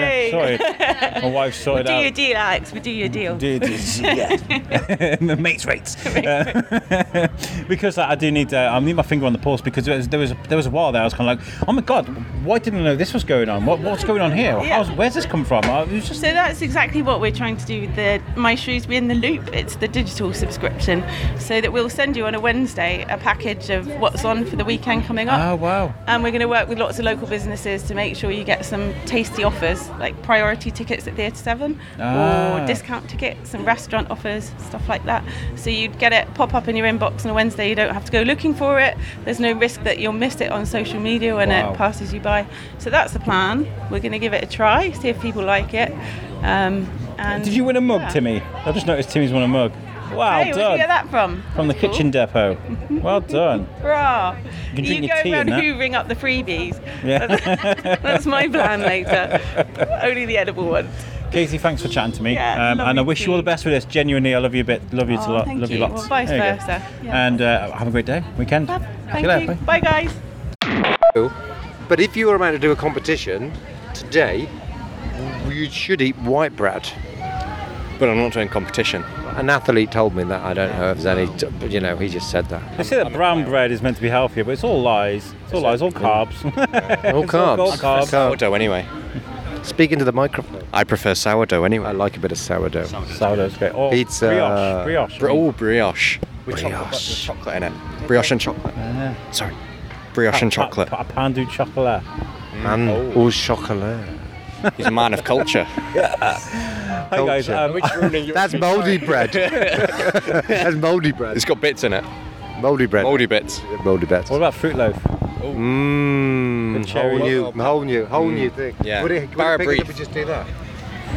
Hooray! Sorry, [laughs] my wife We'll sorted do out. your deal, Alex. We'll do your deal. Did [laughs] yeah, [laughs] mates rates. Uh, because I, I do need uh, I need my finger on the pulse because there was there was a, there was a while there I was kind of like, oh my god, why didn't I know this was going on? What what's going on here? Yeah. How's, where's this come from? I was just So that's exactly what we're trying to do with the My Shrewsbury in the Loop. It's the digital subscription, so that we'll send you on a Wednesday a package of what's on for the weekend coming up. oh wow. And we're going to work with lots of local businesses to make sure you get some tasty offers, like priority tickets at Theatre Severn Ah. or discount tickets and restaurant offers, stuff like that. So you'd get it pop up in your inbox on a Wednesday. You don't have to go looking for it. There's no risk that you'll miss it on social media when Wow. it passes you by. So that's the plan. We're going to give it a try, see if people like it. Um, and Did you win a mug, yeah. Timmy? I just noticed Timmy's won a mug. Wow, Hey, where'd you get that from? From the Cool. kitchen depot. well [laughs] done. Hurrah! You can drink you your go tea around hoovering up the freebies. Yeah. That's [laughs] my plan later. [laughs] Only the edible ones. Katy, thanks for chatting to me. Yeah, um, and I lovely wish you all the best with this. Genuinely, I love you a bit. Love you Oh, a lot. thank love you you. lots. Well, vice you versa. Yeah. And uh, have a great day, weekend. See Thank you later. you. Bye. Bye, guys. But if you were about to do a competition today, you should eat white bread. But I'm not doing competition. An athlete told me that. I don't know if there's any, but you know, he just said that. They say that brown bread is meant to be healthier, but it's all lies. It's all lies, all carbs. [laughs] All It's all carbs. all carbs. Sourdough anyway. Speaking to the microphone. I prefer sourdough anyway. I anyway. like a bit of sourdough. Sourdough's great. Oh, or Pizza. Uh, brioche. Brioche. Bri- oh, brioche. With chocolate, Brioche. with chocolate in it. Brioche and chocolate. Uh-huh. Sorry. Brioche and chocolate. Pa, pa, pan du chocolat. Man Oh. Mm. au chocolat. He's a man of culture. Hi guys. Culture. Um, That's mouldy bread. [laughs] That's mouldy bread. It's got bits in it. Mouldy bread. Mouldy bits. Mouldy bread. what about fruit loaf? Mmm. Good cherry. Whole new, whole new, whole new thing. Yeah. Would it, would Barra it pick it up brief. and just do that?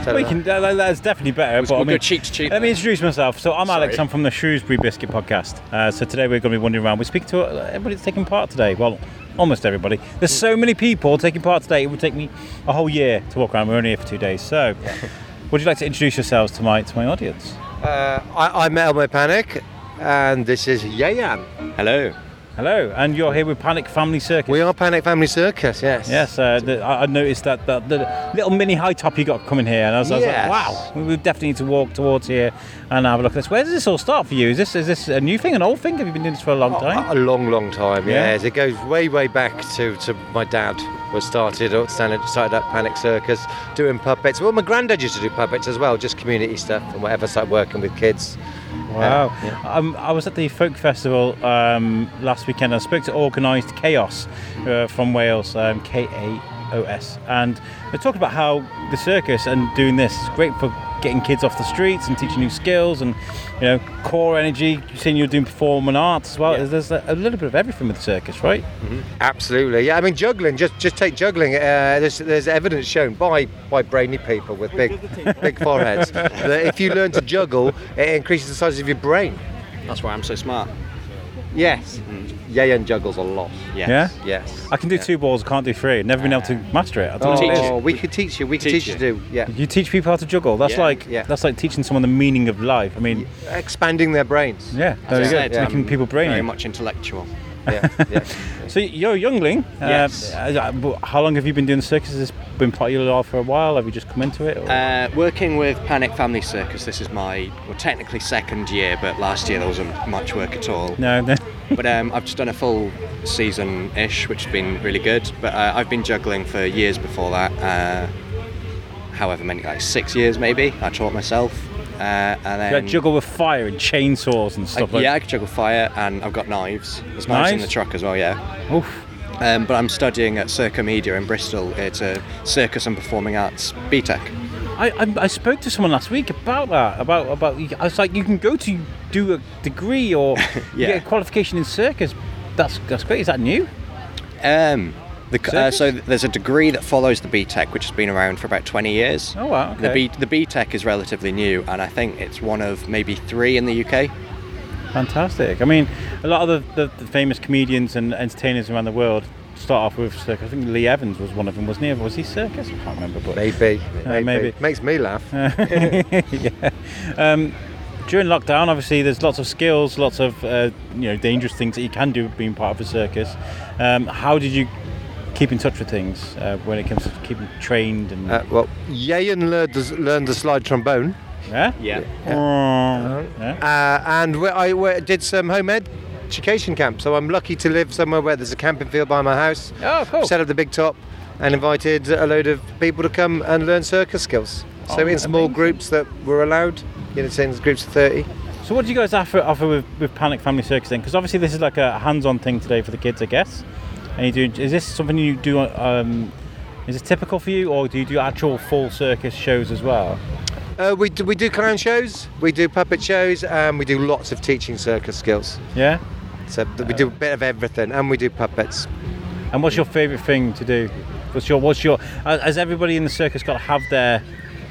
So We that- can. Uh, that's definitely better. We'll but I go mean, cheek to cheek Let me then. introduce myself. So I'm Alex. Sorry. I'm from the Shrewsbury Biscuit Podcast. Uh, so today we're going to be wandering around. We speak to uh, everybody that's taking part today. Well, almost everybody. There's so many people taking part today. It would take me a whole year to walk around. We're only here for two days. So, would you like to introduce yourselves to my to my audience? Uh, I, I'm Elmo Panic, and this is Yayan. Hello. Hello, and you're here with Panic Family Circus. We are Panic Family Circus, yes. Yes, uh, the, I I noticed that, that the little mini high top you got coming here, and I was, I was Yes. like, wow, we we definitely need to walk towards here and have a look at this. Where does this all start for you? Is this is this a new thing, an old thing? Have you been doing this for a long time? A long, long time, Yeah? yes. It goes way, way back to, to my dad was started uh, started started up Panic Circus doing puppets. Well, my granddad used to do puppets as well, just community stuff and whatever. Started working with kids. Wow. Uh, yeah. Um, I was at the folk festival um, last weekend. I spoke to Organised Chaos uh, from Wales, um, K A O S, and they talked about how the circus and doing this is great for getting kids off the streets and teaching new skills and you know core energy. You're saying you're doing performing arts as well. Yeah. There's a, a little bit of everything with the circus, right? Absolutely, yeah. I mean, juggling. Just just take juggling. Uh, there's there's evidence shown by by brainy people with big big foreheads [laughs] that if you learn to juggle, it increases the size of your brain. That's why I'm so smart. Yes. Yayan juggles a lot. Yes. Yeah. Yes. I can do two balls, can't do three. Never been able to master it. I don't know what it. Oh, we could teach you. We could Teach teach, you to do. Yeah. You teach people how to juggle. That's Yeah. like Yeah. that's like teaching someone the meaning of life. I mean, Expanding their brains. yeah, I good. said, Making um, people brainy. Very much intellectual. [laughs] Yeah, yeah. So you're a youngling. Yes. Uh, uh, how long have you been doing the circus? Has this been part of your life for a while? Have you just come into it? Uh, working with Panic Family Circus, this is my, well, technically second year, but last year there wasn't much work at all. no, no. But um, I've just done a full season ish, which has been really good. But uh, I've been juggling for years before that. Uh, however many, like six years maybe. I taught myself. Uh, and You then like juggle with fire and chainsaws and I, stuff like yeah, I can juggle fire, and I've got knives. There's knives in the truck as well. Yeah. Oof. Um, but I'm studying at Circomedia in Bristol. It's a circus and performing arts BTEC. I, I, I spoke to someone last week about that. About about I was like, you can go to do a degree or [laughs] Yeah. get a qualification in circus. That's that's great. Is that new? Um, the, uh, so there's a degree that follows the BTEC, which has been around for about 20 years. Oh wow. The, Okay. B, the BTEC is relatively new, and I think it's one of maybe three in the UK. Fantastic. I mean, a lot of the, the, the famous comedians and entertainers around the world start off with circus. I think Lee Evans was one of them, wasn't he? Was he circus? I can't remember. But Maybe, maybe. maybe. Makes me laugh. [laughs] yeah. Um, during lockdown, obviously, there's lots of skills, lots of uh, you know dangerous things that you can do being part of a circus. Um, how did you keep in touch with things uh, when it comes to keeping trained and Uh, well, Yayan learned to, learned to slide trombone, yeah? Yeah. Oh, yeah. uh, and we, I we, did some home ed education camp. So I'm lucky to live somewhere where there's a camping field by my house. Oh, cool. Set up the big top and invited a load of people to come and learn circus skills. So Oh, in small amazing. groups that were allowed, you know, saying groups of 30. So, what do you guys offer, offer with, with Panic Family Circus then? Because obviously, this is like a hands-on thing today for the kids, I guess. And you do. Is this something you do? Um, is it typical for you, or do you do actual full circus shows as well? Uh, we, do, we do clown shows, we do puppet shows, and we do lots of teaching circus skills. Yeah. So th- we do a bit of everything, and we do puppets. And what's your favourite thing to do? What's your What's your? uh, Has everybody in the circus got to have their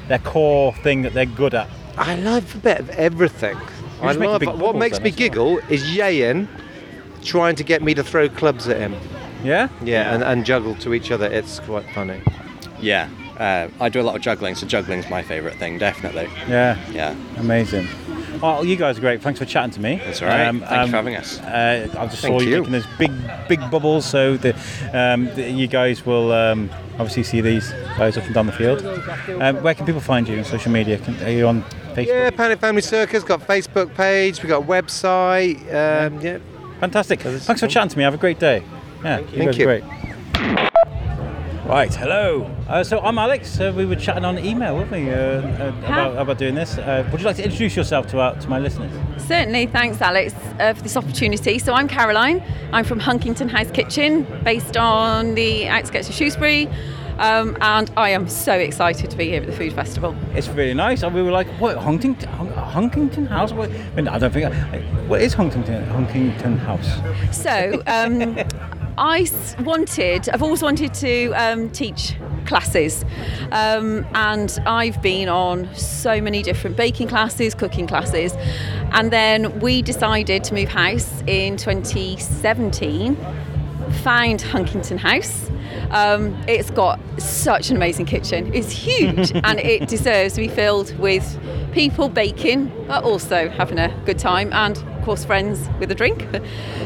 their core thing that they're good at? I love a bit of everything. I love big what makes then me as well. giggle is Yayan trying to get me to throw clubs at him. Yeah. Yeah, and, and juggle to each other. It's quite funny. Yeah. Uh, I do a lot of juggling, so juggling's my favourite thing, definitely. Yeah. Yeah. Amazing. Well, you guys are great. Thanks for chatting to me. That's all right. Thank you for having us. Uh, I just Thank saw you, you. making those big, big bubbles. So the, um, the you guys will um, obviously see these guys up and down the field. Um, where can people find you on social media? Can, are you on Facebook? Yeah, Panic Family Circus got a Facebook page. We got a website. Um, yeah. Fantastic. Thanks for chatting to me. Have a great day. Yeah, you Thank guys you. are great. Right, hello. Uh, so I'm Alex. Uh, we were chatting on email, weren't we, uh, uh, about, about doing this. Uh, would you like to introduce yourself to our, to my listeners? Certainly, thanks Alex uh, for this opportunity. So I'm Caroline. I'm from Hunkington House Kitchen, based on the outskirts of Shrewsbury, um, and I am so excited to be here at the food festival. It's really nice. And we were like, what, Hunkington, Hun- Hunkington House? What, I, mean, I don't think, what is Hunkington, Hunkington House? So um, [laughs] I wanted, I've always wanted to um, teach classes, um, and I've been on so many different baking classes, cooking classes, and then we decided to move house in 2017. Found Hunkington House. Um, it's got such an amazing kitchen. It's huge [laughs] and it deserves to be filled with people baking, but also having a good time and, of course, friends with a drink. [laughs]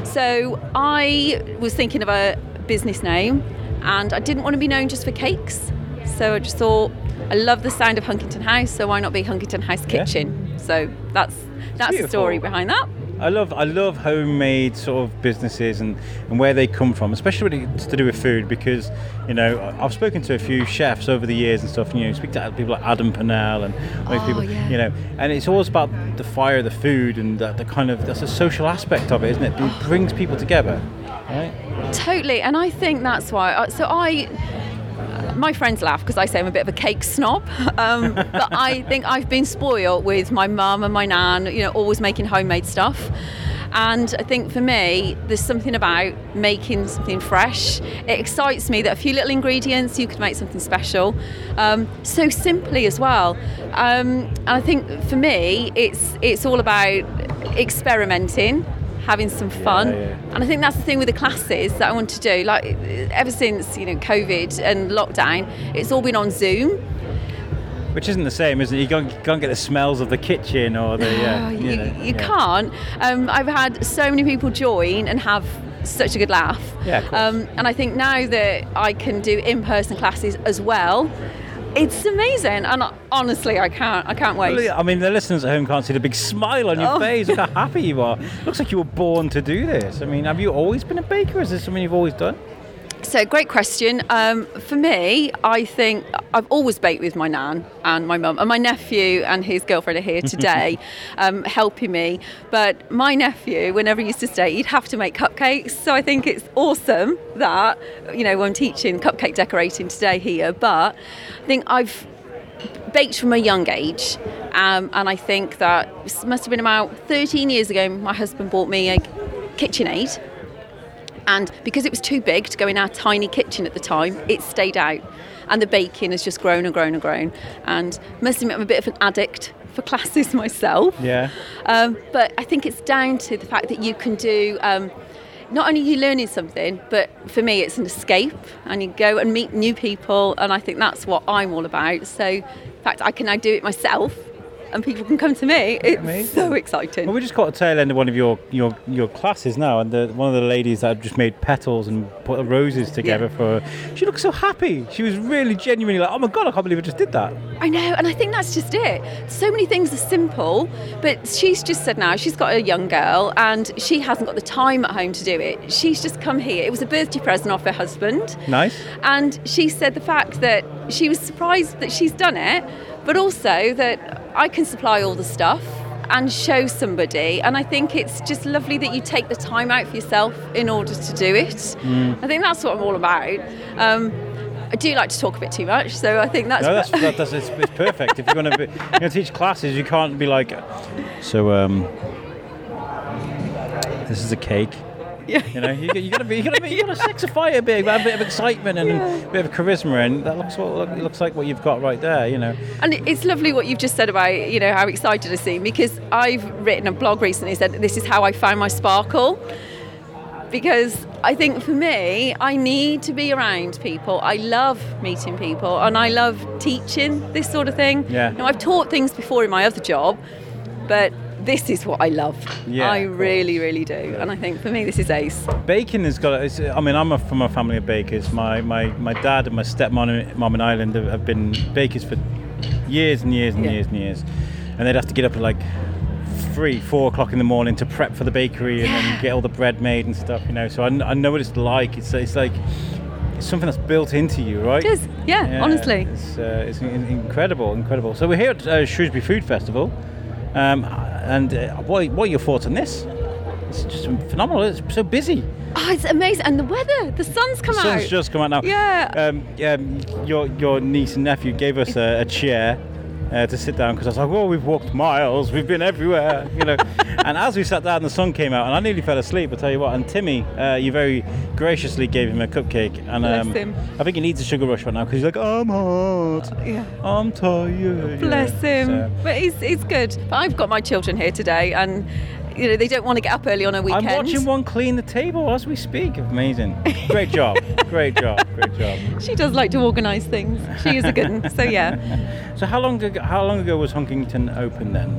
So I was thinking of a business name and I didn't want to be known just for cakes. So I just thought, I love the sound of Hunkington House, so why not be Hunkington House Yeah. Kitchen? So that's that's the story behind that. I love I love homemade sort of businesses and, and where they come from, especially when it's to do with food. Because you know I've spoken to a few chefs over the years and stuff. And, you know, speak to people like Adam Pennell and all Oh, people. yeah. You know, and it's always about the fire the food and the, the kind of that's a social aspect of it, isn't it? It brings people together, right? Totally, and I think that's why. uh, So I, my friends laugh because I say I'm a bit of a cake snob, [laughs] um, but I think I've been spoiled with my mum and my nan, you know, always making homemade stuff. And I think for me, there's something about making something fresh. It excites me that a few little ingredients you could make something special, um, so simply as well. Um, and I think for me, it's it's all about experimenting, having some fun, yeah. and I think that's the thing with the classes that I want to do. Like ever since you know COVID and lockdown, it's all been on Zoom. Which isn't the same, isn't it? You can't, you can't get the smells of the kitchen or the yeah. Oh, you you, know, you yeah. can't. Um, I've had so many people join and have such a good laugh. Yeah. Um, and I think now that I can do in-person classes as well, it's amazing. And honestly, I can't, I can't wait. I mean, the listeners at home can't see the big smile on your Oh. face. Look how [laughs] happy you are. Looks like you were born to do this. I mean, have you always been a baker? Is this something you've always done? So, great question. Um, for me, I think I've always baked with my nan and my mum, and my nephew and his girlfriend are here [laughs] today um, helping me. But my nephew, whenever he used to stay, he'd have to make cupcakes. So, I think it's awesome that, you know, I'm teaching cupcake decorating today here, but I think I've baked from a young age. Um, and I think that must have been about 13 years ago, my husband bought me a KitchenAid. And because it was too big to go in our tiny kitchen at the time, it stayed out. And the baking has just grown and grown and grown. And must admit, I'm a bit of an addict for classes [laughs] myself. Yeah. Um, but I think it's down to the fact that you can do. Um, not only are you learning something, but for me, it's an escape, and you go and meet new people, and I think that's what I'm all about. So, in fact, I can now do it myself, and people can come to me. It's Amazing. so exciting. Well, we just caught a tail end of one of your your, your classes now, and the, one of the ladies that just made petals and put roses together for her. She looked so happy. She was really genuinely like, "Oh my god, I can't believe I just did that." I know, and I think that's just it. So many things are simple, but she's just said now she's got a young girl and she hasn't got the time at home to do it. She's just come here. It was a birthday present off her husband. Nice. And she said the fact that she was surprised that she's done it, but also that I can supply all the stuff and show somebody. And I think it's just lovely that you take the time out for yourself in order to do it. Mm. I think that's what I'm all about. Um, I do like to talk a bit too much, so I think that's. no, that's, that, that's it's, it's perfect. if you're going to be, you're going to teach classes, you can't be like, so um, this is a cake. Yeah. You know, you, you gotta be, you gotta be, you gotta sexify it a bit, have a bit of excitement and a bit of charisma, and that looks what looks like what you've got right there. You know. And it's lovely what you've just said about you know how excited I seem because I've written a blog recently said this is how I found my sparkle. Because I think for me, I need to be around people. I love meeting people and I love teaching this sort of thing. Yeah. Now I've taught things before in my other job, but this is what I love. Yeah, I really, really do. And I think for me, this is ace. Bacon has got. It's, I mean, I'm a, from a family of bakers. My my, my dad and my stepmom and mom in Ireland have, have been bakers for years and years and Yeah. years and years, and they'd have to get up at like three, four o'clock in the morning to prep for the bakery and then get all the bread made and stuff. You know, so I, I know what it's like. It's it's like it's something that's built into you, right? It is, yeah, honestly. It's, uh, it's incredible, incredible. So we're here at uh, Shrewsbury Food Festival, um, and uh, what, what are your thoughts on this? It's just phenomenal. It's so busy. Oh, it's amazing. And the weather, the sun's come sun's out. Sun's just come out now. Yeah. Um, um, your your niece and nephew gave us a, a chair. Uh, to sit down because I was like, "Well, we've walked miles, we've been everywhere," you know. [laughs] and as we sat down, the sun came out, and I nearly fell asleep. I tell you what. And Timmy, uh, you very graciously gave him a cupcake, and Bless um, him. I think he needs a sugar rush right now because he's like, "I'm hot, yeah. I'm tired." Bless him. So- But he's, he's good. But I've got my children here today, and you know they don't want to get up early on a weekend. I'm watching one clean the table as we speak. Amazing. Great job. Great job. Great job. [laughs] She does like to organise things. She is a good one. So yeah. [laughs] So how long ago, how long ago was Hunkington open then?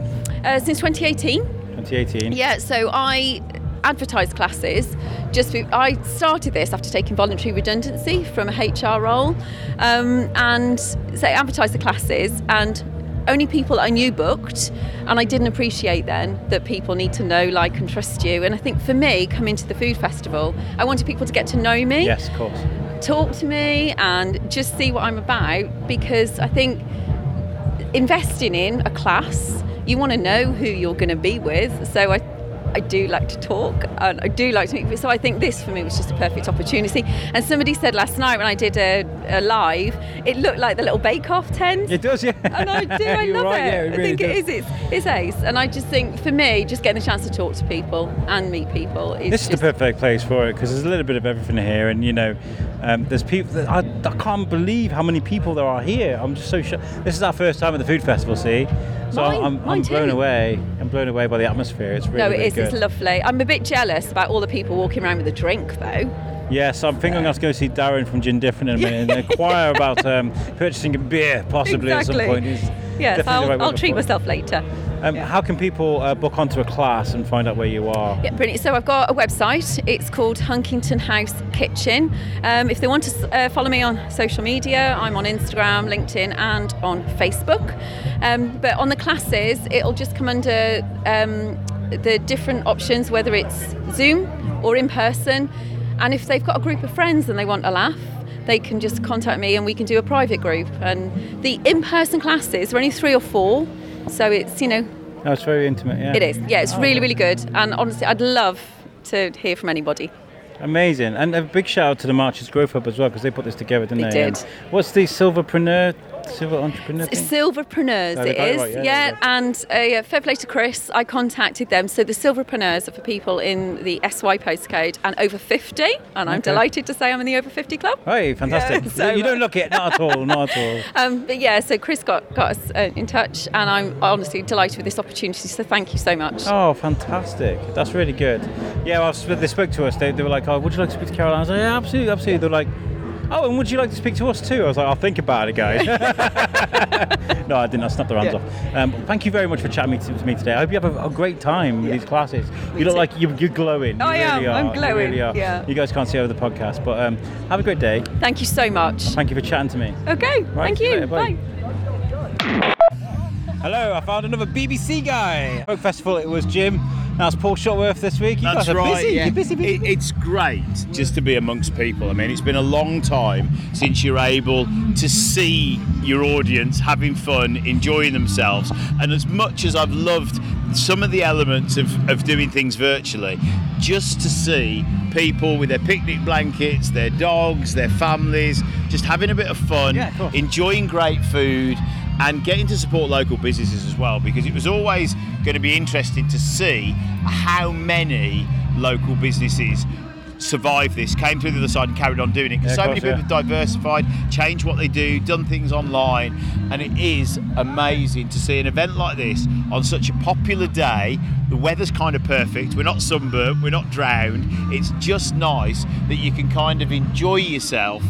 Uh, since 2018. 2018. Yeah. So I advertise classes. Just be, I started this after taking voluntary redundancy from a HR role, um, and so I advertised the classes and. Only people I knew booked, and I didn't appreciate then that people need to know, like, and trust you. And I think for me, coming to the food festival, I wanted people to get to know me. Yes, of course. talk to me and just see what I'm about because I think investing in a class, you want to know who you're going to be with. So I, I do like to talk and I do like to meet people. So I think this for me was just a perfect opportunity. And somebody said last night when I did a, a live, it looked like the little Bake Off tent. It does, yeah. And I do, [laughs] I You're love right, it. yeah, it I think does. is, it's, it's ace. And I just think for me, just getting the chance to talk to people and meet people is This is the perfect place for it because there's a little bit of everything here, and you know, um, there's people. That I, I can't believe how many people there are here. I'm just so sure. This is our first time at the food festival, see, so Mine- I'm, I'm mine blown away. I'm blown away by the atmosphere. It's really, no, it really is. Good. It's lovely. I'm a bit jealous about all the people walking around with a drink, though. Yeah, so I'm thinking I'm going to go see Darren from Gin Different in a minute and inquire [laughs] about um, purchasing a beer possibly at some point. It's, Yes, I'll, right I'll treat myself later. Um, How can people uh, book onto a class and find out where you are? Yeah, brilliant. So I've got a website. It's called Hunkington House Kitchen. Um, if they want to uh, follow me on social media, I'm on Instagram, LinkedIn, and on Facebook. Um, but on the classes, it'll just come under um, the different options, whether it's Zoom or in person. And if they've got a group of friends and they want a laugh, they can just contact me and we can do a private group. And the in-person classes are only three or four, so it's you know No, it's very intimate. Yeah. it is. Yeah, it's Oh, really, really good. And honestly, I'd love to hear from anybody. Amazing. And a big shout out to the Marches Growth Hub as well because they put this together, didn't They they? did. Um, what's the Silverpreneur, Silver Entrepreneur thing? Silverpreneurs, they it is. right, yeah, yeah, and uh, yeah, fair play to Chris. I contacted them. So the Silverpreneurs are for people in the SY postcode and over 50. And I'm delighted to say I'm in the over 50 club. Hey, fantastic. Yeah, [laughs] so you don't look it, not at all, not at all. [laughs] Um, but yeah, so Chris got, got us uh, in touch, and I'm honestly delighted with this opportunity. So thank you so much. Oh, fantastic. That's really good. Yeah, well, they spoke to us. They, they were like, oh, would you like to speak to Caroline? I was like, yeah, absolutely, absolutely. They're like, oh, and would you like to speak to us too? I was like, I'll think about it, guys. [laughs] no, I didn't. I snapped their hands off. Um, thank you very much for chatting to, to me today. I hope you have a, a great time with these classes. You look like you, you're glowing. You I am, really I'm are. You glowing, really are. yeah. You guys can't see over the podcast, but um, have a great day. Thank you so much. Thank you for chatting to me. Okay, Right, thank you you. later, bye. Bye. Hello, I found another BBC guy. Folk Festival, it was Jim. That's Paul Shuttleworth this week. You That's guys are right. busy. yeah. You're busy, busy. It- it's great just to be amongst people. I mean, it's been a long time since you're able to see your audience having fun, enjoying themselves. And as much as I've loved some of the elements of, of doing things virtually, just to see people with their picnic blankets, their dogs, their families, just having a bit of fun, Yeah, enjoying great food and getting to support local businesses as well because it was always going to be interesting to see how many local businesses survived this, came through the other side and carried on doing it. Because Yeah, so of many course, people have diversified, changed what they do, done things online, and it is amazing to see an event like this on such a popular day. The weather's kind of perfect. We're not sunburnt, we're not drowned. It's just nice that you can kind of enjoy yourself,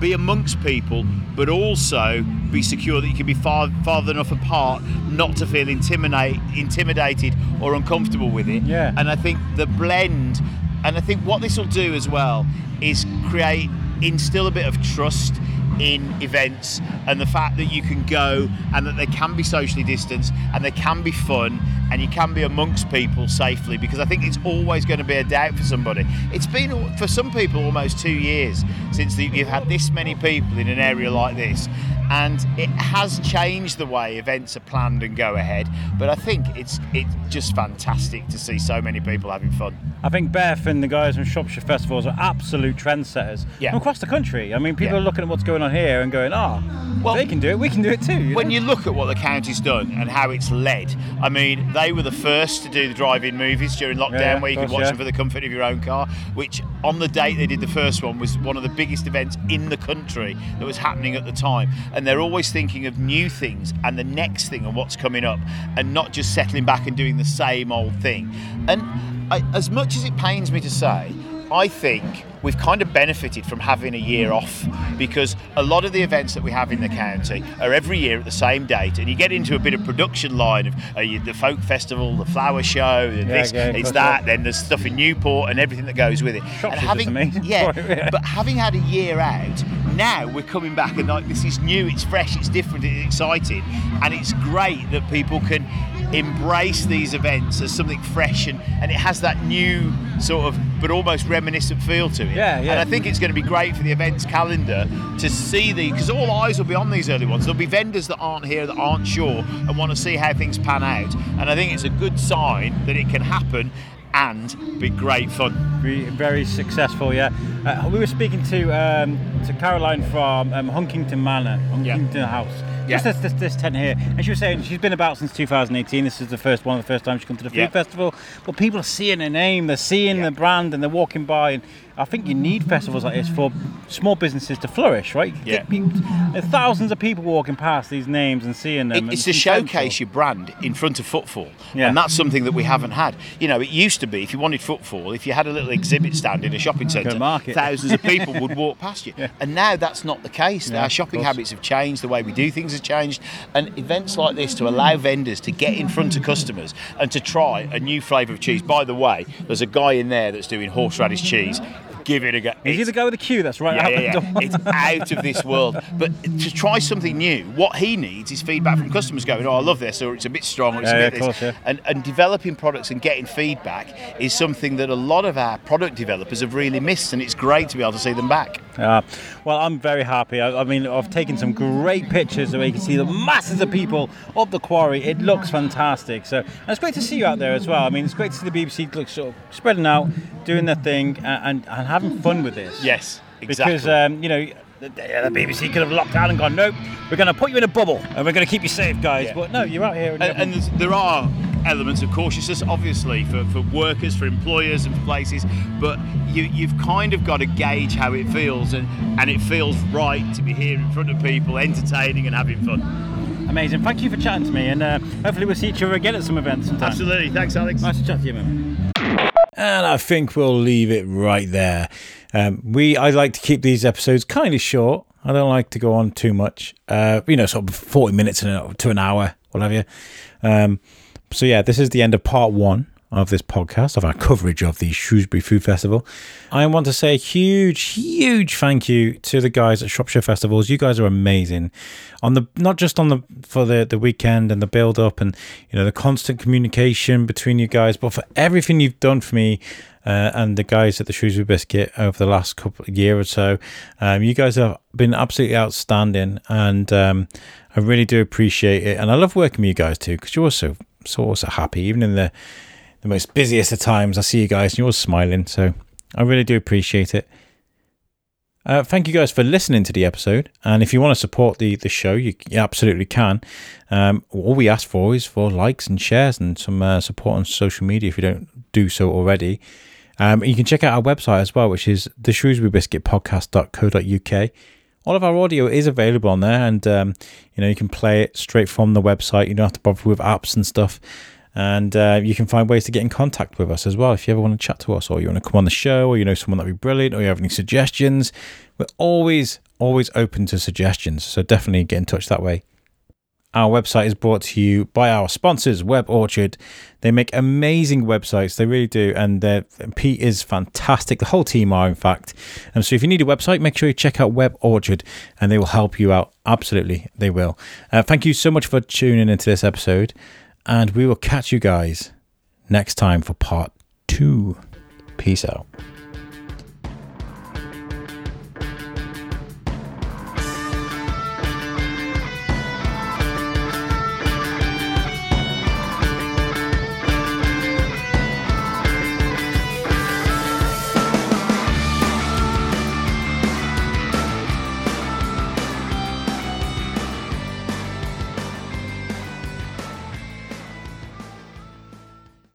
be amongst people, but also be secure that you can be far farther enough apart not to feel intimidate, intimidated or uncomfortable with it. Yeah. And I think the blend, and I think what this will do as well is create, instill a bit of trust in events and the fact that you can go and that they can be socially distanced and they can be fun and you can be amongst people safely because I think it's always going to be a doubt for somebody. It's been for some people almost two years since you've had this many people in an area like this and it has changed the way events are planned and go ahead but I think it's it's just fantastic to see so many people having fun. I think Beth and the guys from Shropshire Festivals are absolute trendsetters Yeah. from across the country. I mean, people Yeah. are looking at what's going on here and going, "Ah, Well, they can do it. We can do it too." you when know? you look at what the county's done and how it's led, I mean, they were the first to do the drive-in movies during lockdown, Yeah, where you of could watch yeah. them for the comfort of your own car. Which, on the date they did the first one, was one of the biggest events in the country that was happening at the time. And they're always thinking of new things and the next thing and what's coming up, and not just settling back and doing the same old thing. And I, as much as it pains me to say, I think we've kind of benefited from having a year off because a lot of the events that we have in the county are every year at the same date, and you get into a bit of production line of uh, you- the folk festival, the flower show, and Yeah, this, yeah, it's that, then there's stuff in Newport and everything that goes with it. and having, yeah, [laughs] Yeah. but having had a year out, now we're coming back and like this is new, it's fresh, it's different, it's exciting, and it's great that people can embrace these events as something fresh and, and it has that new sort of but almost reminiscent feel to it. Yeah, yeah. And I think it's going to be great for the events calendar to see the because all eyes will be on these early ones. There'll be vendors that aren't here that aren't sure and want to see how things pan out. And I think it's a good sign that it can happen and be great fun. Be very successful, yeah. Uh, we were speaking to um, to Caroline from um, Hunkington Manor, Hunkington House. Yeah. Just this, this, this tent here, and she was saying she's been about since 2018. This is the first one, of the first time she's come to the food Yeah. festival. But people are seeing her name, they're seeing the brand, and they're walking by. And I think you need festivals like this for small businesses to flourish, right? Yeah. People- uh, thousands of people walking past these names and seeing them. It- and it's to showcase your brand in front of footfall, Yeah. and that's something that we haven't had. You know, it used to be if you wanted footfall, if you had a little exhibit stand in a shopping centre, thousands of people [laughs] would walk past you. And now that's not the case. Yeah, Our shopping habits have changed. The way we do things have changed. And events like this to allow vendors to get in front of customers and to try a new flavour of cheese. By the way, there's a guy in there that's doing horseradish cheese. Give it a go. Is he the guy with the queue that's right Yeah, yeah, yeah. [laughs] It's out of this world. But to try something new, what he needs is feedback from customers going, "Oh, I love this," or "It's a bit strong," or "It's a bit of this." course. And and developing products and getting feedback is something that a lot of our product developers have really missed, and it's great to be able to see them back. Uh, well, I'm very happy. I, I mean, I've taken some great pictures where you can see the masses of people up the quarry. It looks fantastic. So and it's great to see you out there as well. I mean, it's great to see the BBC look sort of spreading out, doing their thing, and, and, and having fun with this. Yes, Because um, you know. The, the BBC could have locked down and gone, nope, we're going to put you in a bubble and we're going to keep you safe, guys. But no, you're out here. And, And, and there are elements of cautiousness, obviously, for, for workers, for employers, and for places. But you, you've kind of got to gauge how it feels, and, and it feels right to be here in front of people, entertaining and having fun. Amazing. Thank you for chatting to me, and uh, hopefully we'll see each other again at some events sometime. Absolutely. Thanks, Alex. Nice to chat to you, man. And I think we'll leave it right there. Um, we I like to keep these episodes kind of short. I don't like to go on too much. Uh, you know, sort of forty minutes to an- hour, what have you. Um, so yeah, this is the end of part one of this podcast of our coverage of the Shrewsbury Food Festival. I want to say a huge, huge thank you to the guys at Shropshire Festivals. You guys are amazing. On the not just on the for the the weekend and the build up and you know the constant communication between you guys, but for everything you've done for me. Uh, and the guys at the Shrewsbury Biscuit over the last couple of year or so, um, you guys have been absolutely outstanding, and um, I really do appreciate it. And I love working with you guys too because you're so so so happy, even in the the most busiest of times. I see you guys and you're all smiling. So I really do appreciate it. Uh, thank you guys for listening to the episode. And if you want to support the, the show, you, you absolutely can. Um, all we ask for is for likes and shares and some uh, support on social media if you don't do so already. Um, you can check out our website as well, which is the Shrewsbury Biscuit Podcast.co.uk. All of our audio is available on there, and um, you know you can play it straight from the website. You don't have to bother with apps and stuff. And uh, you can find ways to get in contact with us as well if you ever want to chat to us, or you want to come on the show, or you know someone that'd be brilliant, or you have any suggestions. We're always always open to suggestions, so definitely get in touch that way. Our website is brought to you by our sponsors, Web Orchard. They make amazing websites, they really do, and Pete is fantastic. The whole team are, in fact. And so, if you need a website, make sure you check out Web Orchard, and they will help you out. Absolutely, they will. Uh, thank you so much for tuning into this episode, and we will catch you guys next time for part two. Peace out.